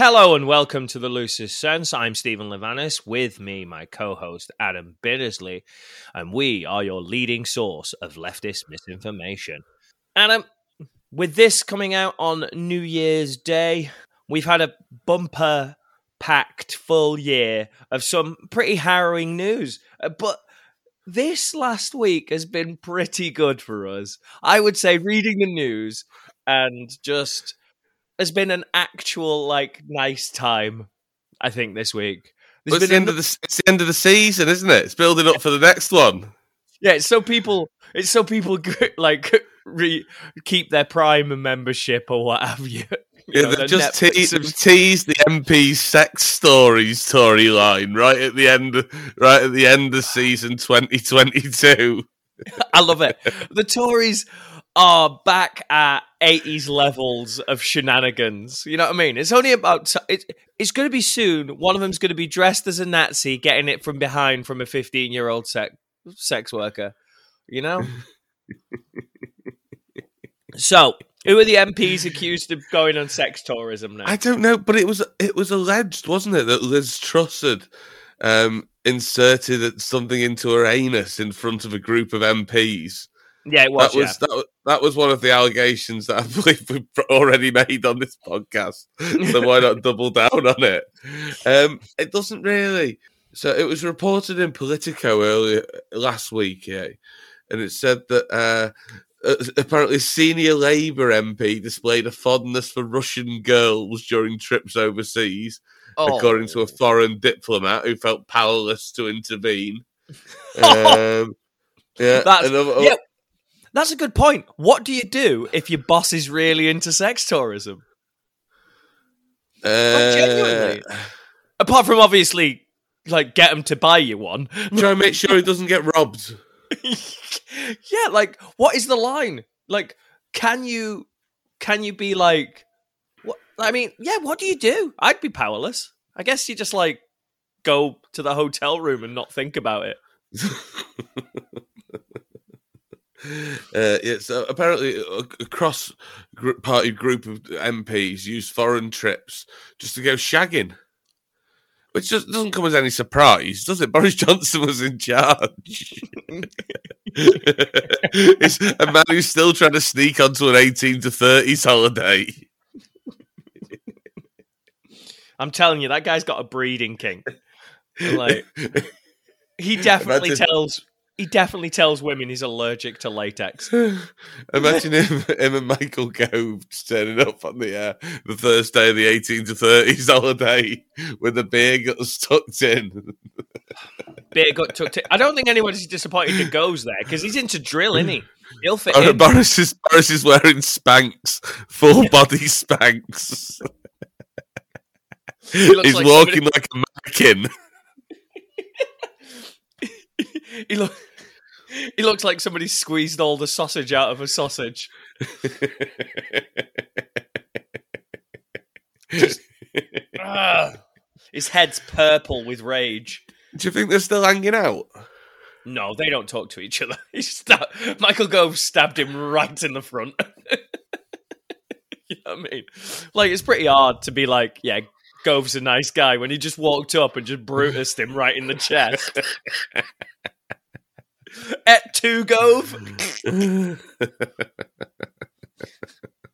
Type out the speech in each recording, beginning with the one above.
Hello and welcome to the Loosest Sense. I'm Stephen Levanis. With me, my co-host Adam Bittersley, and we are your leading source of leftist misinformation. Adam, with this coming out on New Year's Day, we've had a bumper packed full year of some pretty harrowing news. Uh, But this last week has been pretty good for us. I would say reading the news and just has been an actual like nice time. I think this week. Well, it's, the end of the, it's the end of the season, isn't it? It's building up for the next one. Yeah, it's so people, it's so people like re- keep their Prime membership or what have you. You Yeah, know, they've their just Netflix te- subs- they've teased the MP's sex stories storyline right at the end, right at the end of season twenty twenty two. I love it. The Tories are back at 80s levels of shenanigans. You know what I mean? It's only about t- it, it's going to be soon. One of them's going to be dressed as a Nazi, getting it from behind from a 15 year old sex sex worker. You know. so, who are the MPs accused of going on sex tourism now? I don't know, but it was it was alleged, wasn't it, that Liz Truss had um, inserted something into her anus in front of a group of MPs. yeah, it was. that was that, was that was one of the allegations that I believe we've already made on this podcast. so why not double down on it? Um, it doesn't really. So it was reported in Politico earlier last week, yeah, and it said that uh, apparently senior Labour MP displayed a fondness for Russian girls during trips overseas, yeah. according to a foreign diplomat who felt powerless to intervene. Um, yeah, That's- and other- yeah. That's a good point. What do you do if your boss is really into sex tourism? Uh, genuinely. Apart from obviously, like, get him to buy you one. try and make sure he doesn't get robbed. yeah, like, what is the line? Like, can you, can you be like, what? I mean, yeah, what do you do? I'd be powerless. I guess you just like go to the hotel room and not think about it. Uh, yeah, so apparently a, a cross party group of MPs used foreign trips just to go shagging, which just doesn't come as any surprise, does it? Boris Johnson was in charge. it's a man who's still trying to sneak onto an 18 to 30s holiday. I'm telling you, that guy's got a breeding kink. And, Like, he definitely Imagine- tells. He definitely tells women he's allergic to latex. Imagine him, him and Michael Gove turning up on the uh, the first day of the 18 to 30s holiday with the beer guts tucked in. Beer got tucked in. I don't think anybody's disappointed he goes there because he's into drill, isn't he? He'll fit Oh, in. Boris is Boris is wearing Spanx, full body Spanx. looks He's like walking like a mannequin. he, look, he looks like somebody squeezed all the sausage out of a sausage. Ah. His head's purple with rage. Do you think they're still hanging out? No, they don't talk to each other. He sta- Michael Gove stabbed him right in the front. you know what I mean? Like, it's pretty hard to be like, yeah, Gove's a nice guy when he just walked up and just brutused him right in the chest. Et tu, Gove?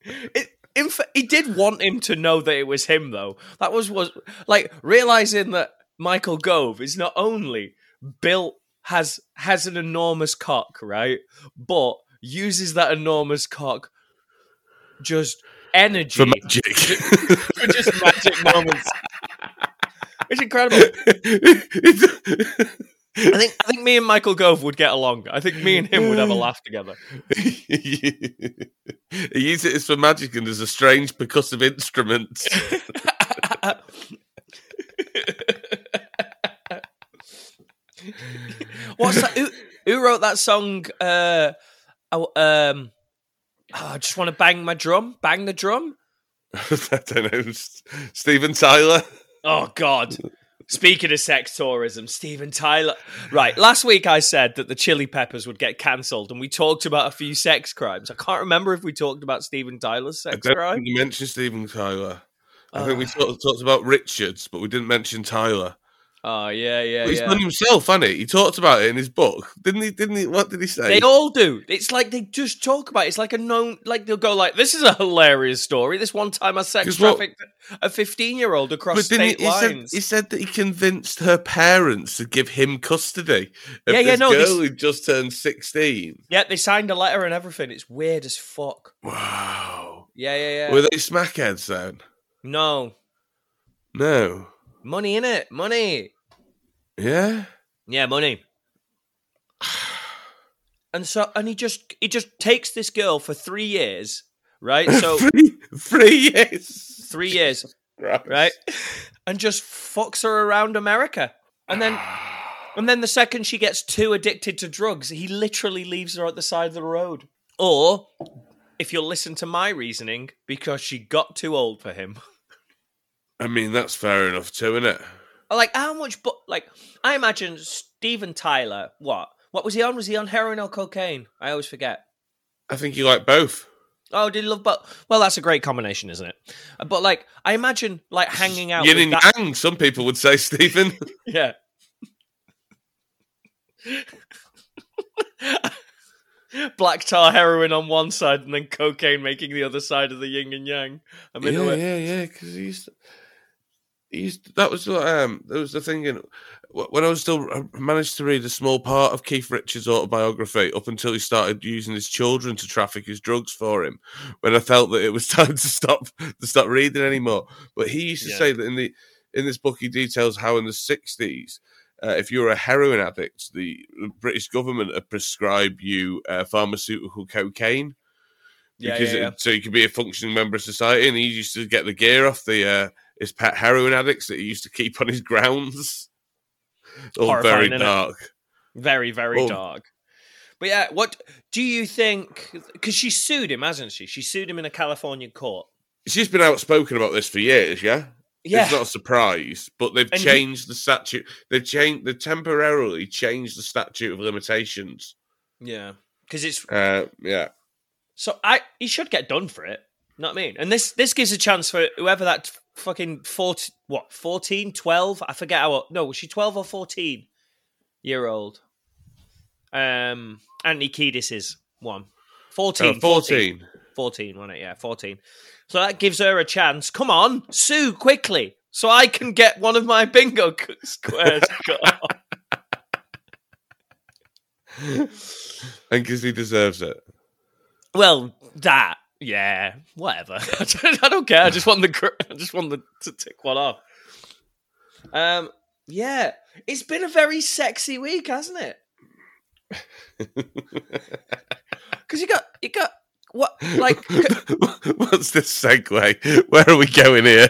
It, in fa- he did want him to know that it was him, though. That was was like realizing that Michael Gove is not only built has has an enormous cock, right, but uses that enormous cock just energy For magic. for just magic moments. It's incredible. I think I think me and Michael Gove would get along. I think me and him would have a laugh together. he uses it as for magic and as a strange percussive instrument. What's that? Who, who wrote that song? Uh, oh, um, oh, I just want to bang my drum, bang the drum. I don't know. Steven Tyler. Oh God! Speaking of sex tourism, Steven Tyler. Right, last week I said that the Chili Peppers would get cancelled, and we talked about a few sex crimes. I can't remember if we talked about Steven Tyler's sex crime. you mentioned Steven Tyler. I think we Oh. talked, talked about Richards, but we didn't mention Tyler. Oh yeah, yeah, But he's yeah. done himself, hasn't he? He talked about it in his book, didn't he? Didn't he? What did he say? They all do. It's like they just talk about it. It's like a known, like they'll go like, "This is a hilarious story." This one time I sex 'Cause what- trafficked a fifteen-year-old across but he, state he said lines. he said that he convinced her parents to give him custody of Yeah, yeah, this no, girl this- who just turned sixteen. yeah, they signed a letter and everything. It's weird as fuck. Wow. Yeah, yeah, yeah. Were they smackheads then? no No. money in it, money. Yeah. Yeah, money. And so, and he just he just takes this girl for three years, right? So three, three years. three years, Right. right? And just fucks her around America, and then and then the second she gets too addicted to drugs, he literally leaves her at the side of the road. Or, if you'll listen to my reasoning, because she got too old for him. I mean, that's fair enough too, isn't it? Like how much? But like, I imagine Steven Tyler. What? What was he on? Was he on heroin or cocaine? I always forget. I think you like both. Oh, did he love both? Well, that's a great combination, isn't it? But like, I imagine like hanging out. Yin and that- yang, some people would say, Stephen. Yeah. Black tar heroin on one side and then cocaine making the other side of the yin and yang. I'm into yeah, it. yeah, yeah. Because he used, to, he used. that was um, that was the thing. In, when I was still I managed to read a small part of Keith Richards' autobiography up until he started using his children to traffic his drugs for him. When I felt that it was time to stop to stop reading anymore. But he used to Yeah. say that in the in this book he details how in the sixties. Uh, if you were a heroin addict, the British government had prescribed you uh, pharmaceutical cocaine Yeah, because yeah. It, so you could be a functioning member of society. And he used to get the gear off the uh, his pet heroin addicts that he used to keep on his grounds. All very dark. Very, very Oh. dark. But yeah, what do you think? Because she sued him, hasn't she? She sued him in a California court. She's been outspoken about this for years. Yeah, Yeah, it's not a surprise. But they've And he- changed the statute. They've changed. They temporarily changed the statute of limitations. yeah. Because it's Uh, yeah, so I he should get done for it. Know what I mean? And this this gives a chance for whoever that fucking 14, what 14, 12, I forget how. old- No, was she twelve or fourteen year old? Um, Anthony Kiedis is one. 14, Uh, 14. 14, wasn't it? Yeah, 14. So that gives her a chance. Come on, sue quickly so I can get one of my bingo squares and because he deserves it. Well, that, yeah, whatever. I don't, I don't care. I just want the, I just want the, to tick one off. Um, yeah, it's been a very sexy week, hasn't it? Because you got, you got what, like, What's this segue? Where are we going here?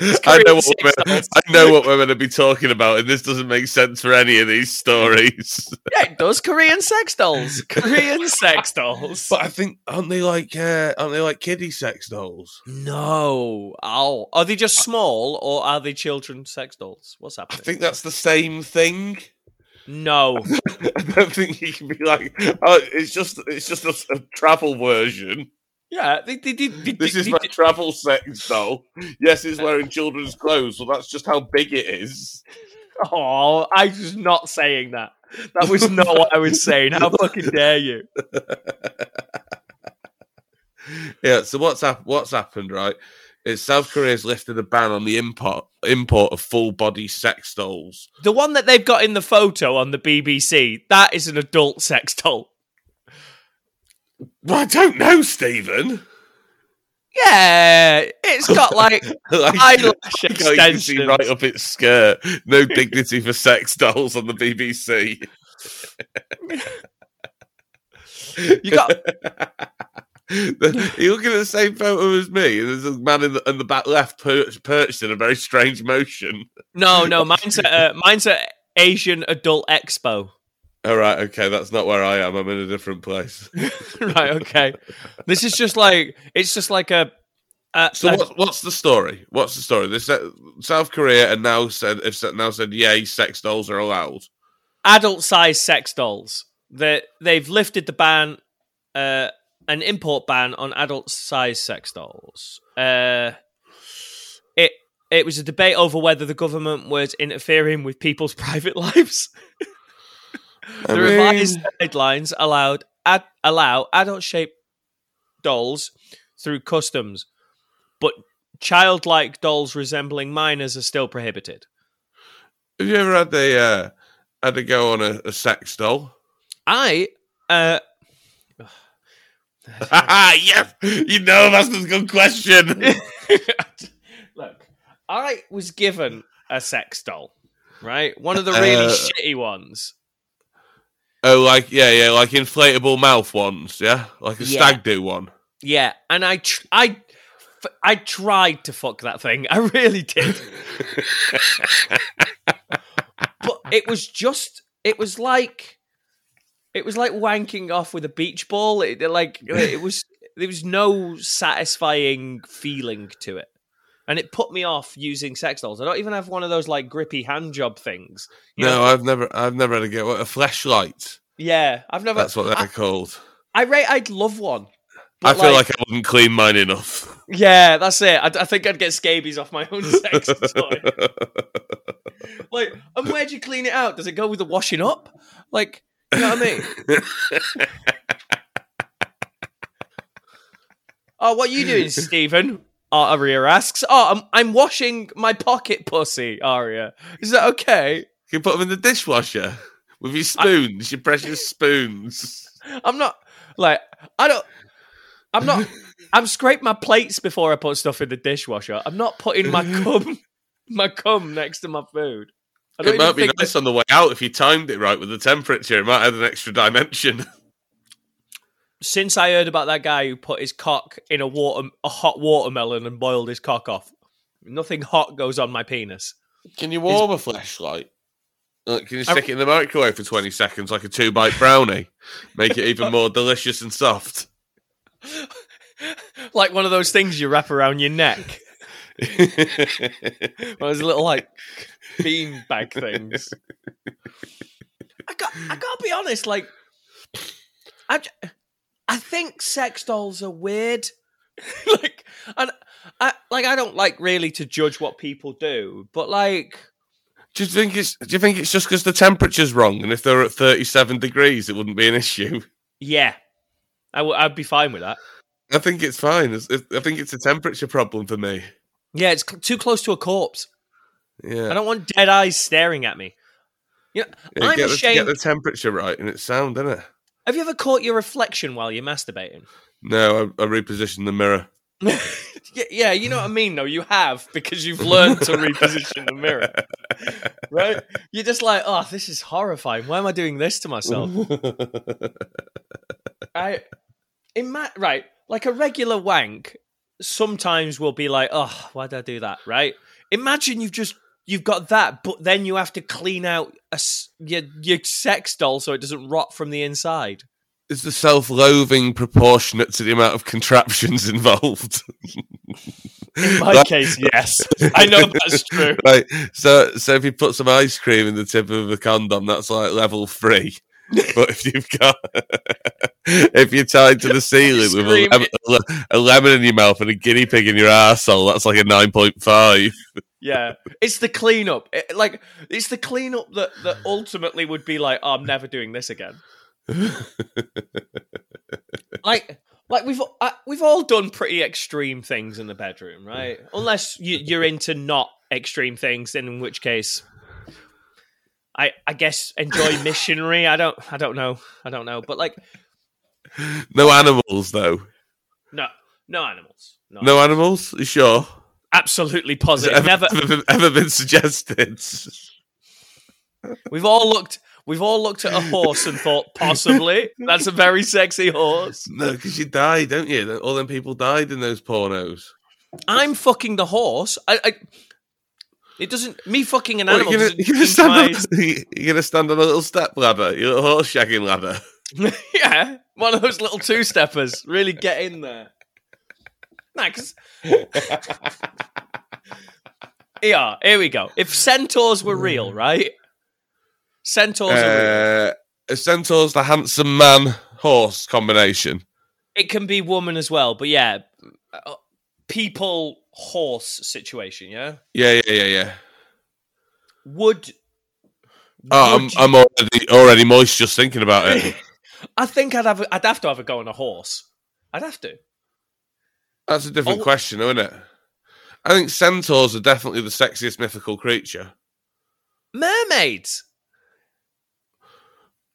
I know, what we're. I know what we're going to be talking about, and this doesn't make sense for any of these stories. yeah, it does Korean sex dolls, Korean sex dolls. But I think aren't they like uh, aren't they like kiddie sex dolls? No, oh, are they just small or are they children sex dolls? What's happening? I think that's the same thing. No, I don't think you can be like, oh, it's just it's just a, a travel version. Yeah, they, they, they, This is my travel sex doll. Yes, it's uh, wearing children's clothes, so that's just how big it is. Oh, I was not saying that. That was not what I was saying. How fucking dare you? Yeah. So what's hap- what's happened, right? Is South Korea's lifted a ban on the import import of full body sex dolls. The one that they've got in the photo on the BBC, that is an adult sex doll. Well, I don't know, Stephen. Yeah, it's got like like, eyelash like how you see extensions. right up its skirt. No dignity for sex dolls on the BBC. You got You're looking at the same photo as me, there's a man in the, in the back left perched, perched in a very strange motion. no, no. Mine's at uh, mine's at Asian Adult Expo. All right, okay, that's not where I am. I'm in a different place. right. Okay. This is just like it's just like a. a So a- what's what's the story? What's the story? This South Korea and now said said, now said yay, sex dolls are allowed. adult size sex dolls. That they've lifted the ban, uh, an import ban on adult size sex dolls. Uh, it was a debate over whether the government was interfering with people's private lives. The revised guidelines allowed ad, allow adult-shaped dolls through customs, but childlike dolls resembling minors are still prohibited. Have you ever had a uh, had to go on a, a sex doll? I uh yes, you know that's a good question. look, I was given a sex doll, right? One of the really Uh, shitty ones. Oh, like yeah, yeah, like inflatable mouth ones, yeah, like a Yeah. stag do one. Yeah, and I tr- I f- I tried to fuck that thing. I really did. but it was just it was like it was like wanking off with a beach ball. It, it like it was there was no satisfying feeling to it. And it put me off using sex dolls. I don't even have one of those like grippy hand job things. No, know? I've never, I've never had to get a flashlight. Yeah, I've never. That's what they're I, called. I rate. I'd love one. I feel like, I wouldn't clean mine enough. Yeah, that's it. I, I think I'd get scabies off my own sex toy. Like, and where'd you clean it out? Does it go with the washing up? Like, you know what I mean? Oh, what are you doing, Stephen? Aria asks. Oh, I'm I'm washing my pocket pussy, Aria. Is that okay? you put them in the dishwasher with your spoons, your precious spoons. I'm not like I don't. I'm not. I'm scrape my plates before I put stuff in the dishwasher. I'm not putting my cum, my cum next to my food. I It might be nice on the way out if you timed it right with the temperature. It might add an extra dimension. Since I heard about that guy who put his cock in a water, a hot watermelon and boiled his cock off, nothing hot goes on my penis. Can you warm a flashlight? Like, can you I- stick it in the microwave for 20 seconds like a two bite brownie? Make it even more delicious and soft. like one of those things you wrap around your neck. One of those little like bean bag things. I got. I gotta be honest. Like, I. I think sex dolls are weird. like, and I like. I don't like really to judge what people do, but like, do you think it's do you think it's just because the temperature's wrong and if they're at 37 degrees it wouldn't be an issue? yeah, I w- I'd be fine with that. I think it's fine. It's, it, I think it's a temperature problem for me. Yeah, it's cl- too close to a corpse. Yeah. I don't want dead eyes staring at me. You know, Yeah, I'm get, the, ashamed. get the temperature right and it's sound, isn't it? Have you ever caught your reflection while you're masturbating? No, I, I repositioned the mirror. yeah, you know what I mean. though. you have because you've learned to reposition the mirror, right? You're just like, oh, this is horrifying. Why am I doing this to myself? I, in my right, like a regular wank, sometimes will be like, oh, why did I do that? Right? Imagine you've just you've got that, but then you have to clean out a, your your sex doll so it doesn't rot from the inside. Is the self-loathing proportionate to the amount of contraptions involved? In my Like- case, yes, I know that's true. Right. So, so if you put some ice cream in the tip of a condom, that's like level three. but if you've got, if you're tied to the ceiling with a lemon, a lemon in your mouth and a guinea pig in your asshole, that's like a nine point five. Yeah, it's the cleanup. It, like it's the cleanup that that ultimately would be like, oh, I'm never doing this again. like, like we've uh, we've all done pretty extreme things in the bedroom, right? Unless you, you're into not extreme things, then in which case, I I guess enjoy missionary. I don't I don't know I don't know, but like No animals though. no no animals, no, No animals. You sure? absolutely positive. ever, Never. ever, been- ever been suggested? We've all looked. We've all looked at a horse and thought possibly that's a very sexy horse. No, because you die, don't you? All them people died in those pornos. I'm fucking the horse. I, I it doesn't. Me fucking an animal. you're, gonna, doesn't you're, gonna stand on, you're gonna stand on a little step ladder, your horse shagging ladder. yeah, one of those little two steppers. Really get in there. Because yeah, here we go. If centaurs were real, right? Centaurs are real. Uh, a centaur's the handsome man horse combination. It can be woman as well, but yeah, uh, people horse situation. Yeah, Yeah, yeah, yeah, yeah. would Oh, I'm, you- I'm already already moist just thinking about it. I think I'd have I'd have to have a go on a horse. I'd have to. That's a different Oh. question, isn't it? I think centaurs are definitely the sexiest mythical creature. Mermaids.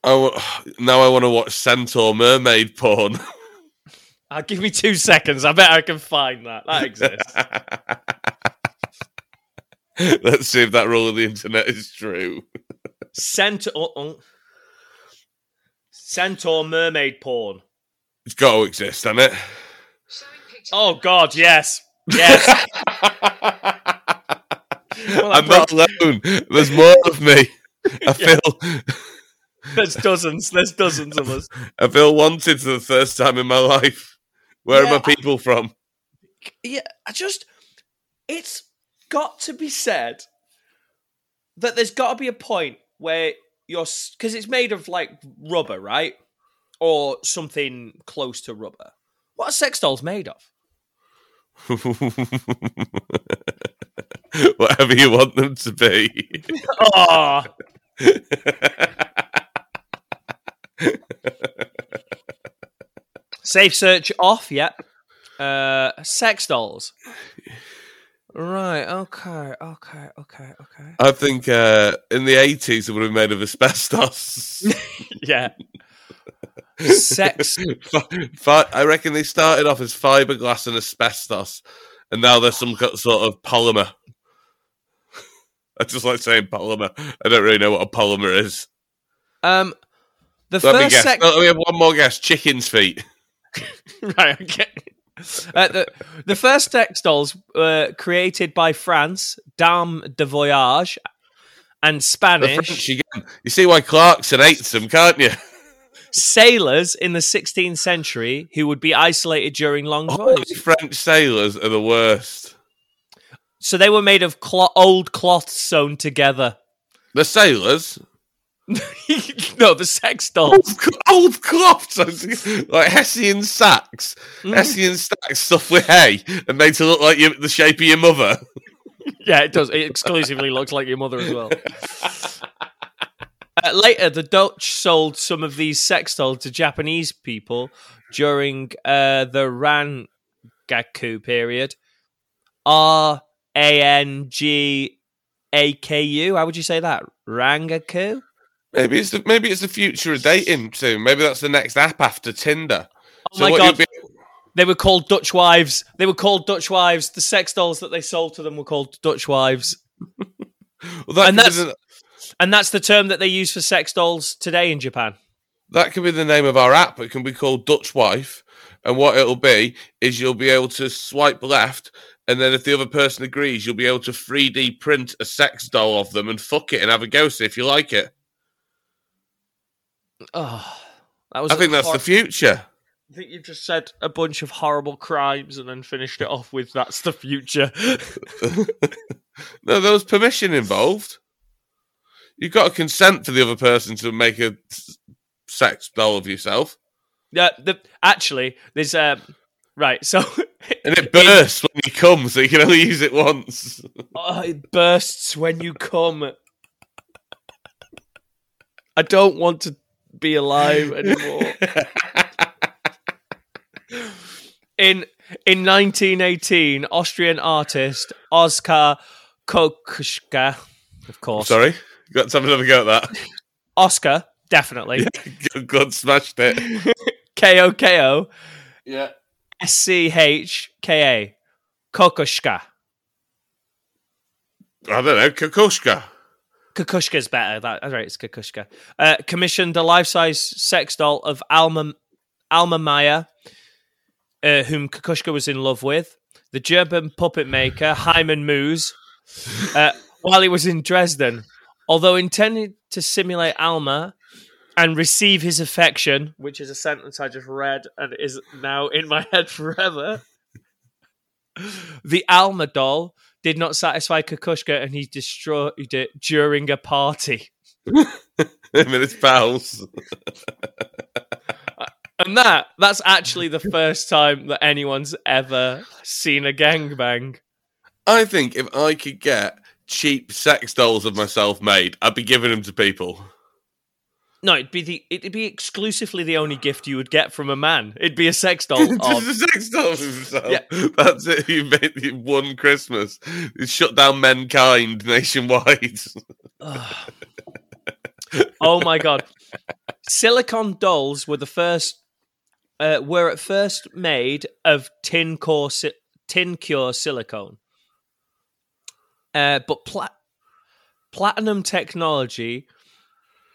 I w- now I want to watch centaur mermaid porn. Uh, give me two seconds. I bet I can find that. That exists. Let's see if that rule of the internet is true. Centaur. uh, Centaur mermaid porn. It's got to exist, hasn't it? Oh God, yes, yes. Well, I'm not alone. There's more of me. I feel There's dozens. There's dozens of us. I feel wanted for the first time in my life. Where Yeah, are my people from? Yeah, I just. It's got to be said that there's got to be a point where you're because it's made of like rubber, right, or something close to rubber. What are sex dolls made of? Whatever you want them to be. Oh, safe search off. Yep. Uh, sex dolls. Right. Okay. Okay. Okay. Okay. I think uh, in the 80s it would have been made of asbestos. Yeah. Sex. I reckon they started off as fiberglass and asbestos, and now they're some sort of polymer. I just like saying polymer. I don't really know what a polymer is. Um, the Let me first guess. sex. Oh, we have one more guess. Chicken's feet. right. Okay. Uh, the, the first textiles were created by France, Dame de Voyage, and Spanish You see why Clarkson hates them, can't you? sailors in the 16th century who would be isolated during long voyages. French sailors are the worst. So they were made of old cloth sewn together. The sailors, no, the sex dolls. old cloth, like Hessian sacks, Mm. Hessian sacks stuffed with hay and made to look like you, the shape of your mother. Yeah, it does. It exclusively looks like your mother as well. Uh, later, the Dutch sold some of these sex dolls to Japanese people during uh, the Rangaku period. R A N G A K U. How would you say that? Rangaku? Maybe it's the maybe it's the future of dating soon. Maybe that's the next app after Tinder. Oh my god. be- They were called Dutch wives. They were called Dutch wives. The sex dolls that they sold to them were called Dutch wives. well, that and that's- the, And that's the term that they use for sex dolls today in Japan. that could be the name of our app. It can be called Dutch Wife, and what it'll be is you'll be able to swipe left, and then if the other person agrees, you'll be able to 3D print a sex doll of them and fuck it and have a go see if you like it. Oh, that was. I think that's the future. I think you've just said a bunch of horrible crimes and then finished it off with "That's the future." no, there was permission involved. You've got to consent for the other person to make a sex doll of yourself, yeah, the, actually, there's um, right. So and it bursts when you come, so you can only use it once. oh, it bursts when you come. I don't want to be alive anymore. in in 1918, Austrian artist Oskar Kokushka, of course, Sorry, you got to have another go at that. Oscar, definitely. God smashed it. K O K O Yeah. S C H K A. Kokoschka. I don't know, Kokoschka. Kukushka's better. That, that's right, it's Kukushka. Uh, commissioned a life size sex doll of Alma, Alma Maya, uh, whom Kukushka was in love with. The German puppet maker, Hyman Moos, uh, while he was in Dresden. Although intended to simulate Alma and receive his affection, which is a sentence I just read and is now in my head forever. The Alma doll did not satisfy Kukushka and he destroyed it during a party. Him and his pals. Uh, and that that's actually the first time that anyone's ever seen a gangbang. I think if I could get cheap sex dolls of myself made, I'd be giving them to people. No, it'd be the it'd be exclusively the only gift you would get from a man. It'd be a sex doll. Just of, a sex doll. Yeah. That's it. You made it one Christmas. You shut down mankind nationwide. Oh my god! Silicon dolls were the first. Uh, were at first made of tin core si- tin cure silicone, uh, but pla- platinum technology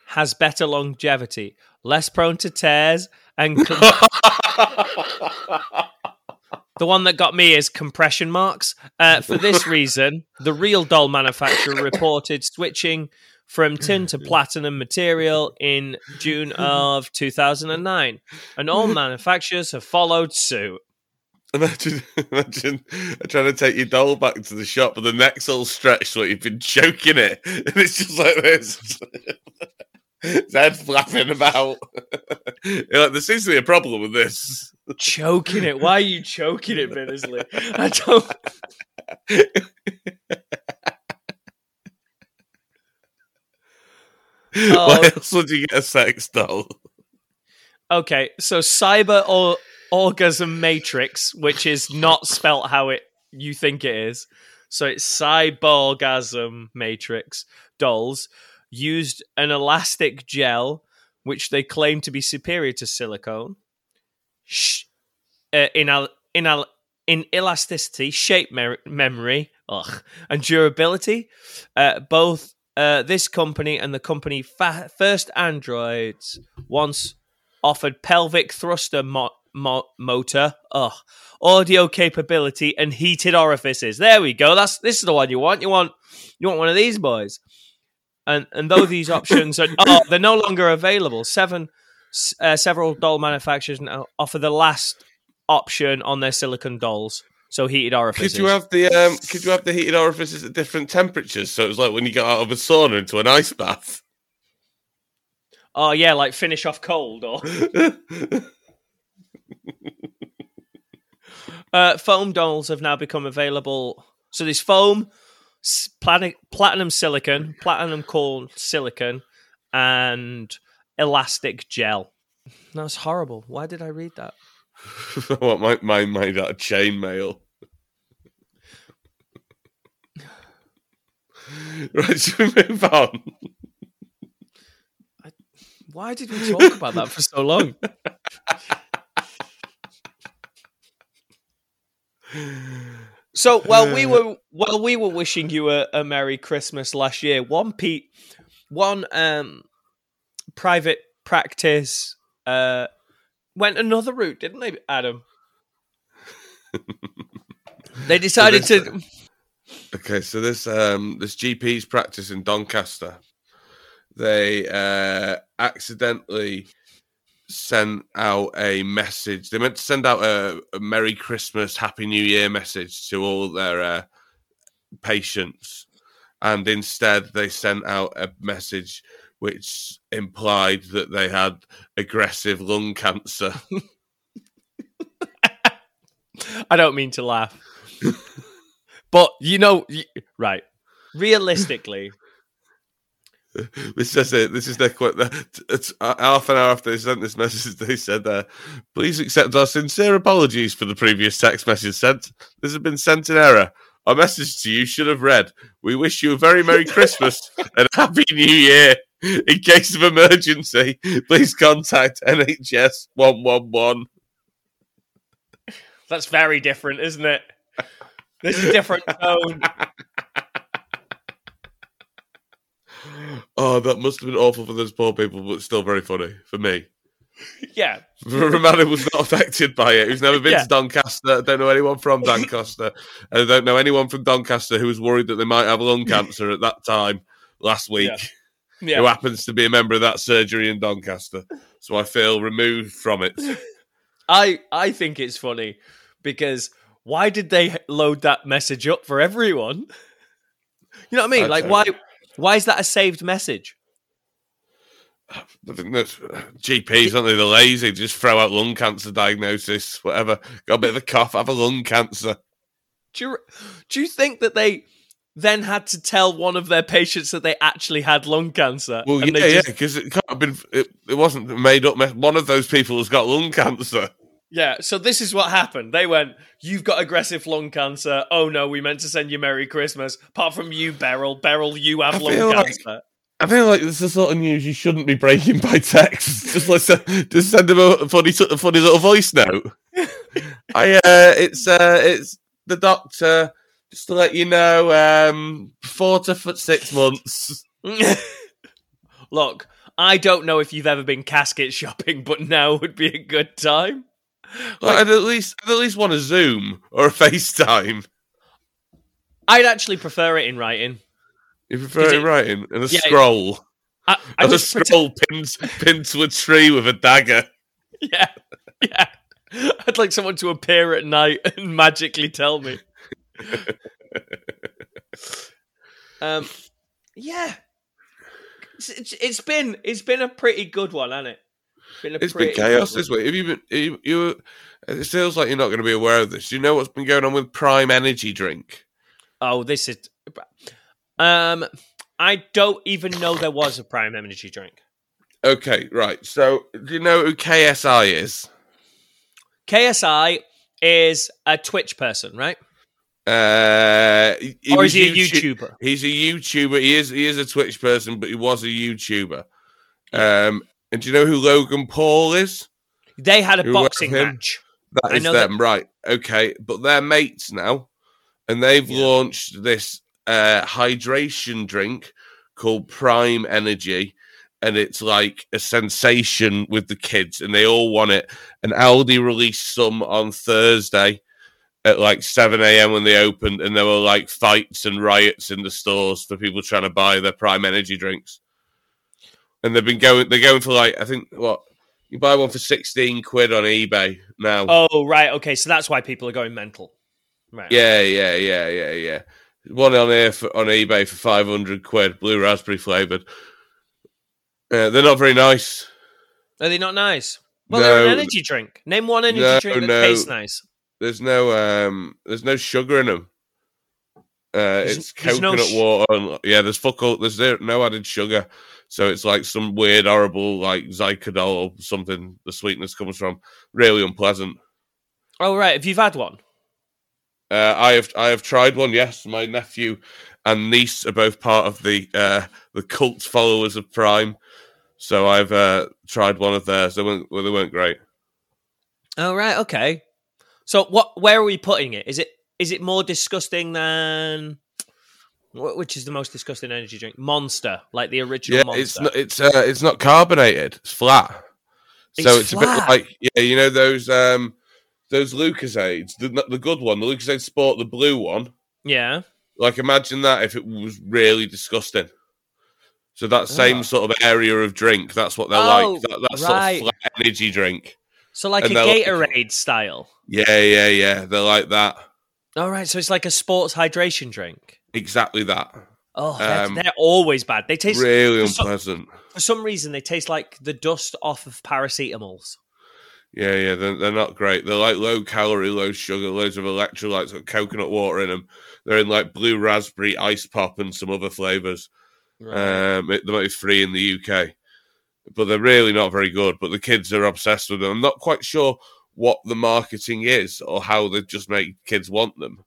has better longevity, less prone to tears, and com- the one that got me is compression marks. Uh, for this reason, the RealDoll manufacturer reported switching from tin to platinum material in June of 2009, and all manufacturers have followed suit. Imagine, imagine trying to take your doll back to the shop, but the neck's all stretched like you've been choking it, and it's just like this. His head flapping about. Like, there seems to be a problem with this. Choking it. Why are you choking it, Bittersley? I don't. Oh. Why else would you get a sex doll? Okay, so cyber or orgasm matrix, which is not spelt how it you think it is. So it's cyborgasm matrix dolls used an elastic gel, which they claim to be superior to silicone. Sh- uh, in al- in al- in elasticity, shape memory, ugh, and durability. Uh, both uh, this company and the company fa- First Androids once offered pelvic thruster mo- mo- motor, ugh, audio capability, and heated orifices. There we go. That's this is the one you want. You want you want one of these boys. And and though these options are oh, they're no longer available, seven uh, several doll manufacturers now offer the last option on their silicon dolls. So heated orifices. Could you have the um, could you have the heated orifices at different temperatures? So it was like when you got out of a sauna into an ice bath. Oh yeah, like finish off cold or uh, foam dolls have now become available. So there's foam, platinum silicon, platinum core silicon, and elastic gel. That's horrible. Why did I read that? what my mine made out of chainmail. right, should we move on? Why did we talk about that for so long? So while we were while we were wishing you a, a Merry Christmas last year, one Pete, one um, private practice uh, went another route, didn't they, Adam? they decided this- to. Okay, so this um this GP's practice in Doncaster, they uh accidentally sent out a message. They meant to send out a, a Merry Christmas, Happy New Year message to all their uh, patients, and instead they sent out a message which implied that they had aggressive lung cancer. I don't mean to laugh, but you know, right? Realistically, This says it. This is their quote. It's uh, half an hour after they sent this message. They said, uh, "Please accept our sincere apologies for the previous text message sent. This has been sent in error. Our message to you should have read: We wish you a very merry Christmas and happy New Year. In case of emergency, please contact NHS one one one." that's very different, isn't it? There's a different tone. Oh, that must have been awful for those poor people, but still very funny for me. Yeah, Romano was not affected by it. He's never been Yeah. to Doncaster. I don't know anyone from Doncaster. and I don't know anyone from Doncaster who was worried that they might have lung cancer at that time last week, Yeah. who happens to be a member of that surgery in Doncaster. So I feel removed from it. I I think it's funny because why did they load that message up for everyone? You know what I mean? I Like why why is that a saved message? I think that's uh, GPs, aren't they? They're lazy. Just throw out lung cancer diagnosis, whatever. Got a bit of a cough, have a lung cancer. Do you, do you think that they then had to tell one of their patients that they actually had lung cancer? Well, and yeah, they yeah, just- because it can't have been. It, it wasn't made up. One of those people has got lung cancer. Yeah. So this is what happened. They went, "You've got aggressive lung cancer. Oh no, we meant to send you Merry Christmas. Apart from you, Beryl. Beryl, you have lung like- cancer." I feel like this is the sort of news you shouldn't be breaking by text. just like just send them a funny, a funny little voice note. I, uh, it's, uh, it's the doctor. Just to let you know, um, four to six months. Look, I don't know if you've ever been casket shopping, but now would be a good time. Like, I'd at least, I'd at least want a Zoom or a FaceTime. I'd actually prefer it in writing. You prefer it in writing and a Yeah, it- scroll, I, I and a pretend- scroll pinned, pinned to a tree with a dagger. Yeah, yeah. I'd like someone to appear at night and magically tell me. um, yeah. It's, it's, it's been it's been a pretty good one, hasn't it? Been It's been chaos this week. Have you been? You, you, it feels like you're not going to be aware of this. Do you know what's been going on with Prime Energy drink? Oh, this is. Um, I don't even know there was a prime energy drink. Okay, right. So, do you know who KSI is? KSI is a Twitch person, right? Uh, he- he or is he a YouTube- YouTuber? He's a YouTuber. He is. He is a Twitch person, but he was a YouTuber. Um, and do you know who Logan Paul is? They had a Who boxing match. That is know that- them, right? Okay, but they're mates now, and they've Yeah. launched this uh, hydration drink called Prime Energy, and it's like a sensation with the kids, and they all want it. And Aldi released some on Thursday at like seven a.m. when they opened, and there were like fights and riots in the stores for people trying to buy their Prime Energy drinks. And they've been going. They're going for like I think what you buy one for sixteen quid on eBay now. Oh, right. Okay, so that's why people are going mental. Right. Yeah, yeah, yeah, yeah, yeah. One on here for, on eBay for five hundred quid, blue raspberry flavored. Uh, they're not very nice. Are they not nice? Well, they're an energy drink. Name one energy No, drink that no. tastes nice. There's no um, there's no sugar in them. Uh, it's there's no coconut sh- water. And, yeah, there's fuck all. There's no added sugar, so it's like some weird, horrible, like Zycodol or something. The sweetness comes from really unpleasant. Oh, right. If you've had one. Uh, I have I have tried one. Yes, my nephew and niece are both part of the uh, the cult followers of Prime. So I've uh, tried one of theirs. They weren't well, they weren't great. Oh, right. Okay. So, what? Where are we putting it? Is it is it more disgusting than which is the most disgusting energy drink? Monster, like the original Yeah, Monster. it's not it's uh, it's not carbonated. It's flat. So It's it's, a bit like yeah, you know those um those Lucozades, the the good one, the Lucozade Sport, the blue one. yeah. Like imagine that if it was really disgusting. So that same Oh. sort of area of drink, that's what they're Oh, like. That, that right. sort of flat energy drink. So, like And a they're like- Gatorade style. Yeah, yeah, yeah. They're like that. All right. So it's like a sports hydration drink. Exactly that. Oh, they're, Um, they're always bad. They taste Really for some- unpleasant. for some reason they taste like the dust off of paracetamols. Yeah, yeah. They're, they're not great. They're like low calorie, low sugar, loads of electrolytes, got coconut water in them. They're in like blue raspberry, ice pop, and some other flavors. Um, it, they're free in the UK, but they're really not very good. But the kids are obsessed with them. I'm not quite sure what the marketing is or how they just make kids want them,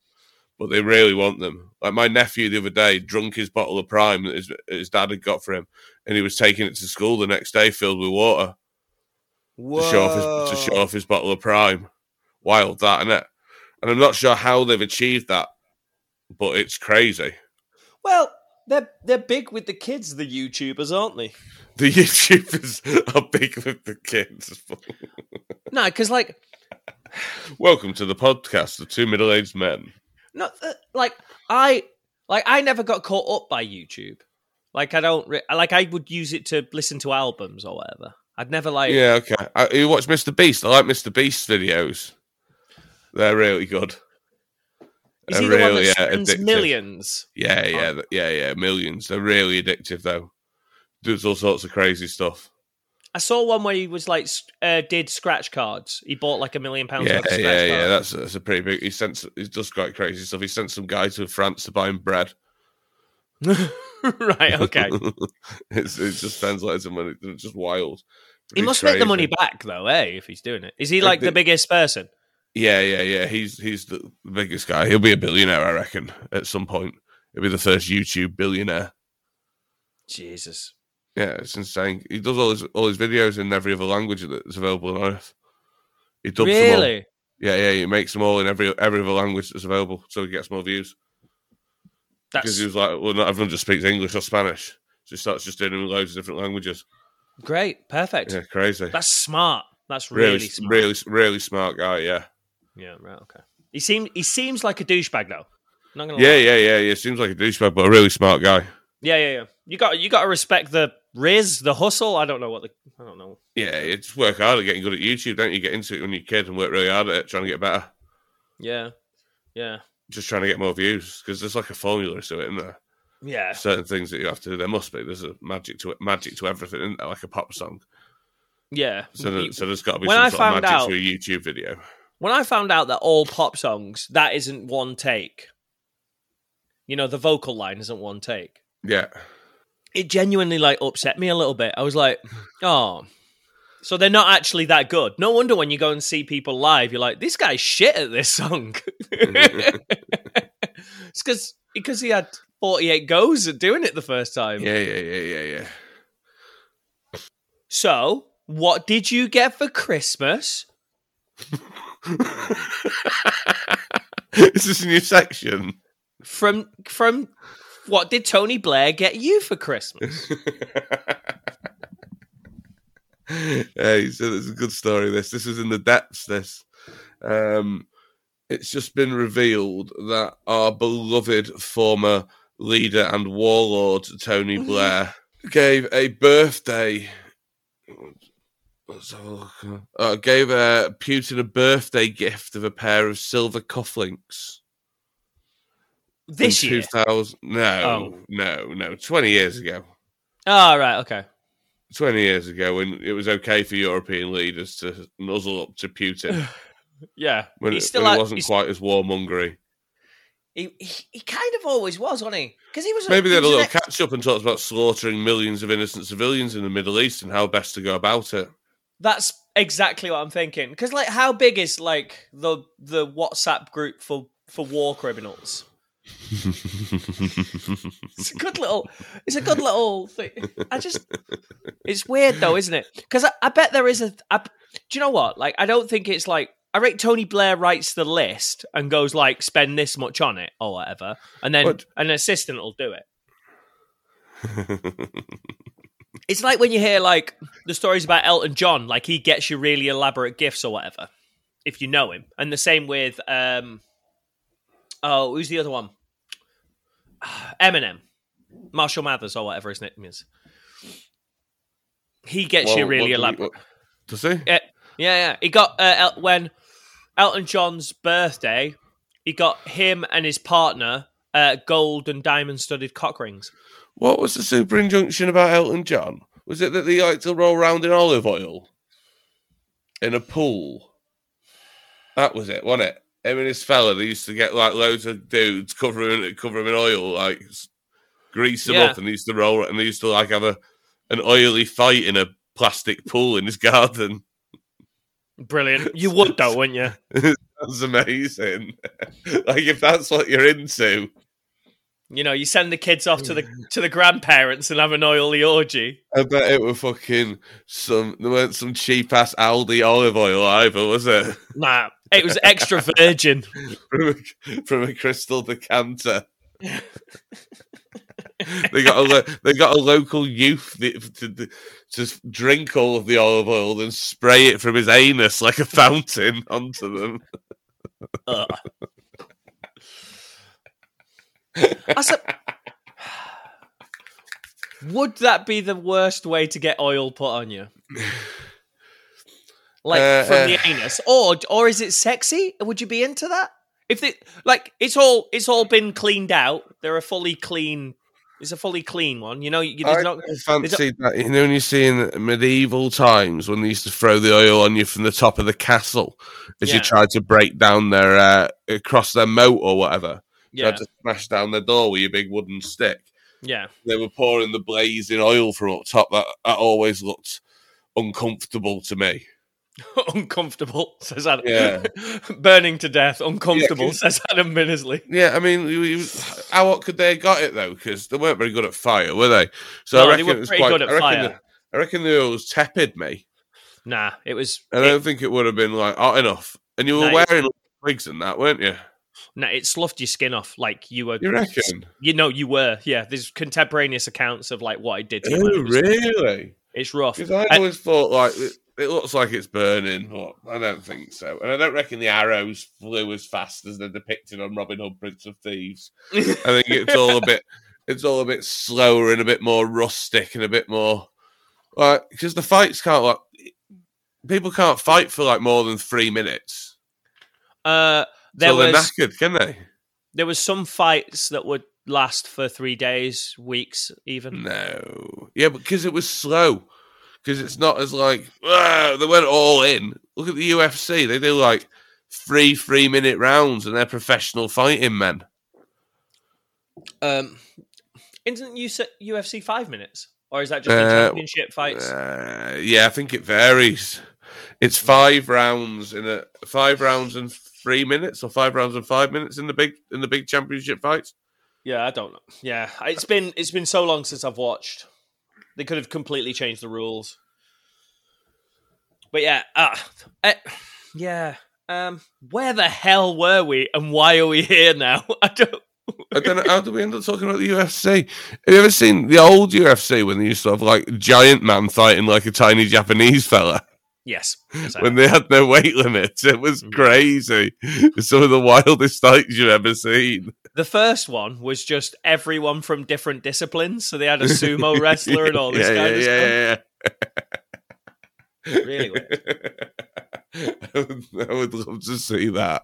but they really want them. Like my nephew the other day drunk his bottle of Prime that his, his dad had got for him, and he was taking it to school the next day filled with water to show off his to show off his bottle of Prime. Wild that, isn't it? And I'm not sure how they've achieved that, but it's crazy. Well, they're they're big with the kids, the YouTubers, aren't they? The YouTubers are big with the kids. No, because like Welcome to the podcast of two middle-aged men. Not like I like I never got caught up by YouTube. Like I don't re- like I would use it to listen to albums or whatever. I'd never like Yeah, okay. I, you watch Mr. Beast? I like Mr. Beast videos. They're really good. Is he They're the one that really, spends addictive. millions? Yeah, yeah, oh. th- yeah, yeah. Millions. They're really addictive, though. does all sorts of crazy stuff. I saw one where he was like uh, did scratch cards. He bought like a million pounds Yeah, of scratch yeah, yeah. cards. That's that's a pretty big. He sent. He does quite crazy stuff. He sent some guy to France to buy him bread. right. Okay. it's, it just spends loads of money. It's just wild. he Pretty must make the money back though, eh? If he's doing it, is he Like like the the- biggest person? Yeah, yeah, yeah. He's he's the biggest guy. He'll be a billionaire, I reckon, at some point. He'll be the first YouTube billionaire. Jesus. Yeah, it's insane. He does all his all his videos in every other language that's available on Earth. He dubs them all. Yeah, yeah. He makes them all in every every other language that's available, so he gets more views. Because he was like, well, not everyone just speaks English or Spanish, so he starts just doing loads of different languages. great. Perfect. Yeah, crazy. That's smart. That's really, really, smart. really, really smart guy. Yeah, Yeah. Right. Okay. He seems he seems like a douchebag though. Not gonna yeah, lie. yeah, yeah. Yeah, seems like a douchebag, but a really smart guy. Yeah. Yeah. Yeah. You got you got to respect the riz, the hustle. I don't know what the I don't know. Yeah, it's work hard at getting good at YouTube, don't you? Get into it when you're a kid and work really hard at it, trying to get better. Yeah. Yeah. Just trying to get more views because there's like a formula to it, isn't there? Yeah. Certain things that you have to do. There must be. There's a magic to it, magic to everything, isn't there? Like a pop song. Yeah. So, there, so there's got to be When some I sort of magic out- to a YouTube video. when I found out that all pop songs that isn't one take, you know, the vocal line isn't one take. Yeah, It genuinely like upset me a little bit. I was like, oh, so they're not actually that good. No wonder when you go and see people live, you're like, this guy's shit at this song. it's because because he had 48 goes at doing it the first time. yeah, yeah, yeah, yeah, yeah. So, what did you get for Christmas? Is this a new section? From from what did Tony Blair get you for Christmas? hey, so it's a good story. This this is in the depths. This, um, it's just been revealed that our beloved former leader and warlord Tony Blair gave a birthday. Let's have a look. Uh, gave uh, Putin a birthday gift of a pair of silver cufflinks. This year. 2000 no, Oh. no, no. Twenty years ago. Oh, right, okay. 20 years ago when it was okay for European leaders to nuzzle up to Putin Yeah. when, it, still when had- it wasn't quite as warmongery. He, he, he kind of always was, wasn't he? Because he was Maybe they had a little ex- catch up and talked about slaughtering millions of innocent civilians in the Middle East and how best to go about it. That's exactly what I'm thinking. Because like, how big is like the the WhatsApp group for for war criminals? It's a good little. It's a good little thing. I just. It's weird though, isn't it? Because I, I bet there is a. I, do you know what? Like, I don't think it's like. I rate Tony Blair writes the list and goes like, spend this much on it or whatever, and then What? an assistant will do it. It's like when you hear like the stories about Elton John, like he gets you really elaborate gifts or whatever, if you know him. And the same with um oh, who's the other one? Eminem, Marshall Mathers or whatever his name is. He gets you really what do we- elaborate. Does he? Yeah, yeah, yeah. He got uh, El- when Elton John's birthday. He got him and his partner uh, gold and diamond studded cock rings. What was the super injunction about Elton John? Was it that they like to roll around in olive oil in a pool? That was it, wasn't it? Him and his fella, they used to get like loads of dudes cover him, cover him in oil, like grease them Yeah. up, and they used to roll, and they used to like have a an oily fight in a plastic pool in his garden. Brilliant. You would though, wouldn't you? That's amazing. like if that's what you're into, You know, you send the kids off to the to the grandparents and have an oily orgy. I bet it were fucking some. There weren't some cheap ass Aldi olive oil either, was it? Nah, it was extra virgin. from a, from a crystal decanter. they got a lo- they got a local youth that- to, to just drink all of the olive oil and spray it from his anus like a fountain onto them. Ugh. I said, would that be the worst way to get oil put on you? Like Uh, from the uh. anus, or or is it sexy? Would you be into that? If it like it's all it's all been cleaned out, they're a fully clean It's a fully clean one. You know, you, I not. fancied that. You know, when you see in medieval times when they used to throw the oil on you from the top of the castle as Yeah. you tried to break down their uh, across their moat or whatever. Yeah, Tried to smash down their door with your big wooden stick. yeah. They were pouring the blazing oil from up top. That, that always looked uncomfortable to me. uncomfortable, says Adam. Yeah. Burning to death, uncomfortable, 'cause- says Adam Minnesley. Yeah, I mean, you, you, how what could they have got it though? Because they weren't very good at fire, were they? So No, I they reckon were pretty quite. good at I reckon fire. The, I reckon the oil was tepid me. Nah, it was. I it- don't think it would have been like hot enough. And you were No, wearing wigs and that, weren't you? Nah, it sloughed your skin off like you were. You reckon? You know, you were. Yeah, there's contemporaneous accounts of like what it did to you. Oh, man. It was- really? It's rough. Because I always thought like it, it looks like it's burning, but I don't think so. And I don't reckon the arrows flew as fast as they're depicted on Robin Hood, Prince of Thieves. I think it's all a bit, it's all a bit slower and a bit more rustic and a bit more, like because the fights can't like people can't fight for like more than three minutes. uh, there so they're was knackered, can they? there was some fights that would last for three days, weeks, even. No. Yeah, because it was slow. Because it's not as like "Ah," they went all in. Look at the UFC; they do like three three minute rounds, and they're professional fighting men. Um, isn't UFC five minutes, or is that just Uh, championship fights? Uh, yeah, I think it varies. It's five rounds in a five rounds and three minutes, or five rounds and five minutes in the big in the big championship fights. Yeah, I don't know. Yeah, it's been it's been so long since I've watched. They could have completely changed the rules. But yeah, uh, uh, yeah. Um, where the hell were we, and why are we here now? I don't. I don't know how do we end up talking about the UFC. Have you ever seen the old UFC when they used to have like giant man fighting like a tiny Japanese fella? Yes, yes, when they had their weight limits. It was Mm. crazy. Some of the wildest fights you've ever seen. the first one was just everyone from different disciplines. So they had a sumo wrestler and all this yeah, kind yeah, of yeah, stuff. Really weird. I would, I would love to see that.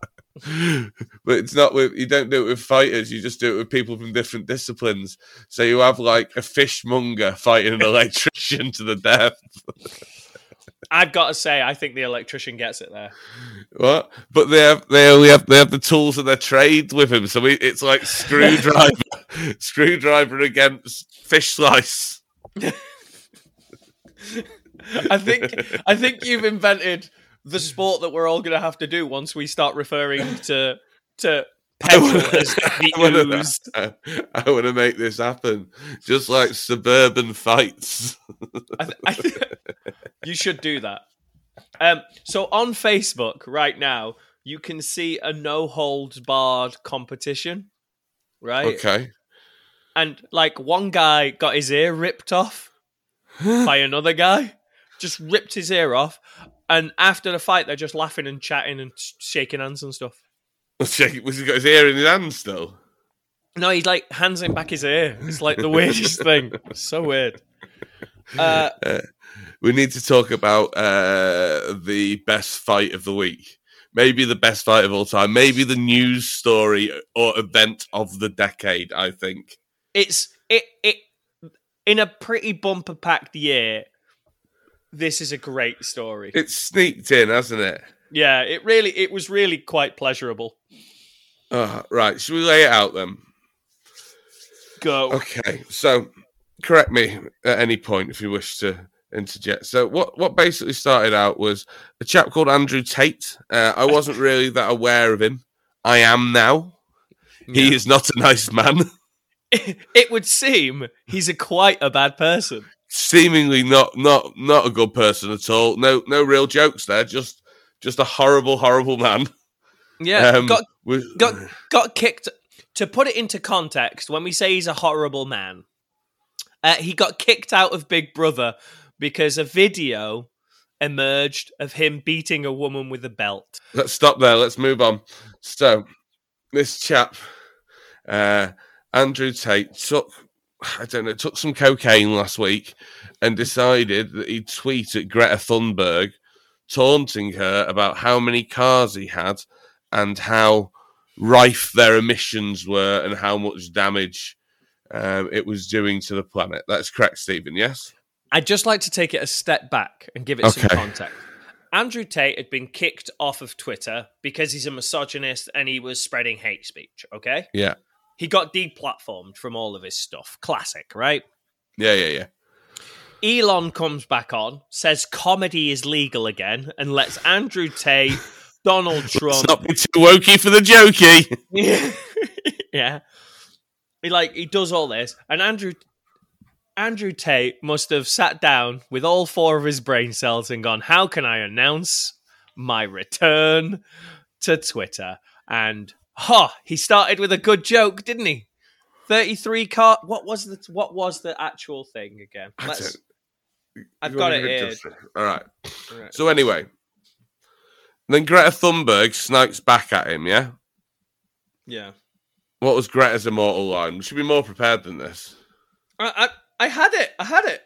But it's not with you don't do it with fighters, you just do it with people from different disciplines. So you have like a fishmonger fighting an electrician to the death. I've got to say, I think the electrician gets it there. What? But they have they only have they have the tools of their trade with him, so it's like screwdriver, screwdriver against fish slice. I think I think you've invented the sport that we're all going to have to do once we start referring to to petrol as the I wanna- I want to make this happen, just like suburban fights. I th- I th- you should do that. Um, so on Facebook right now, you can see a no holds barred competition, right? Okay. And like one guy got his ear ripped off by another guy, just ripped his ear off. And after the fight, they're just laughing and chatting and shaking hands and stuff. Was he got his ear in his hand still? No, he's like hands him back his ear. It's like the weirdest thing. So weird. Uh, We need to talk about uh, the best fight of the week. Maybe the best fight of all time. Maybe the news story or event of the decade. I think. it's it it in a pretty bumper packed year. This is a great story. It's sneaked in, hasn't it? yeah, it really it was really quite pleasurable. Oh, right. Should we lay it out then? Go. Okay. So, correct me at any point if you wish to interject. So, what what basically started out was a chap called Andrew Tate. Uh, I wasn't really that aware of him. I am now. He Yeah. is not a nice man. it would seem he's a quite a bad person. Seemingly not not not a good person at all. No no real jokes there. Just just a horrible horrible man. Yeah, Um, got got got kicked. To put it into context, when we say he's a horrible man, uh, he got kicked out of Big Brother because a video emerged of him beating a woman with a belt. Let's stop there. Let's move on. So, this chap, uh, Andrew Tate, took I don't know took some cocaine last week and decided that he'd tweet at Greta Thunberg, taunting her about how many cars he had and how rife their emissions were and how much damage um, it was doing to the planet. That's correct, Stephen. Yes. I'd just like to take it a step back and give it some context. Andrew Tate had been kicked off of Twitter because he's a misogynist and he was spreading hate speech. Okay. Yeah. He got deplatformed from all of his stuff. Classic, right? Yeah. Yeah. Yeah. Elon comes back on, says comedy is legal again, and lets Andrew Tate, Donald Let's Trump. not be too wokey for the jokey. yeah. He like he does all this, and Andrew Andrew Tate must have sat down with all four of his brain cells and gone, "How can I announce my return to Twitter?" And ha, he started with a good joke, didn't he? Thirty-three car. What was the what was the actual thing again? Let's, I've got it here. All right. Right. So anyway, then Greta Thunberg snipes back at him. Yeah. Yeah. What was Greta's immortal line? We should be more prepared than this. I, I I had it. I had it.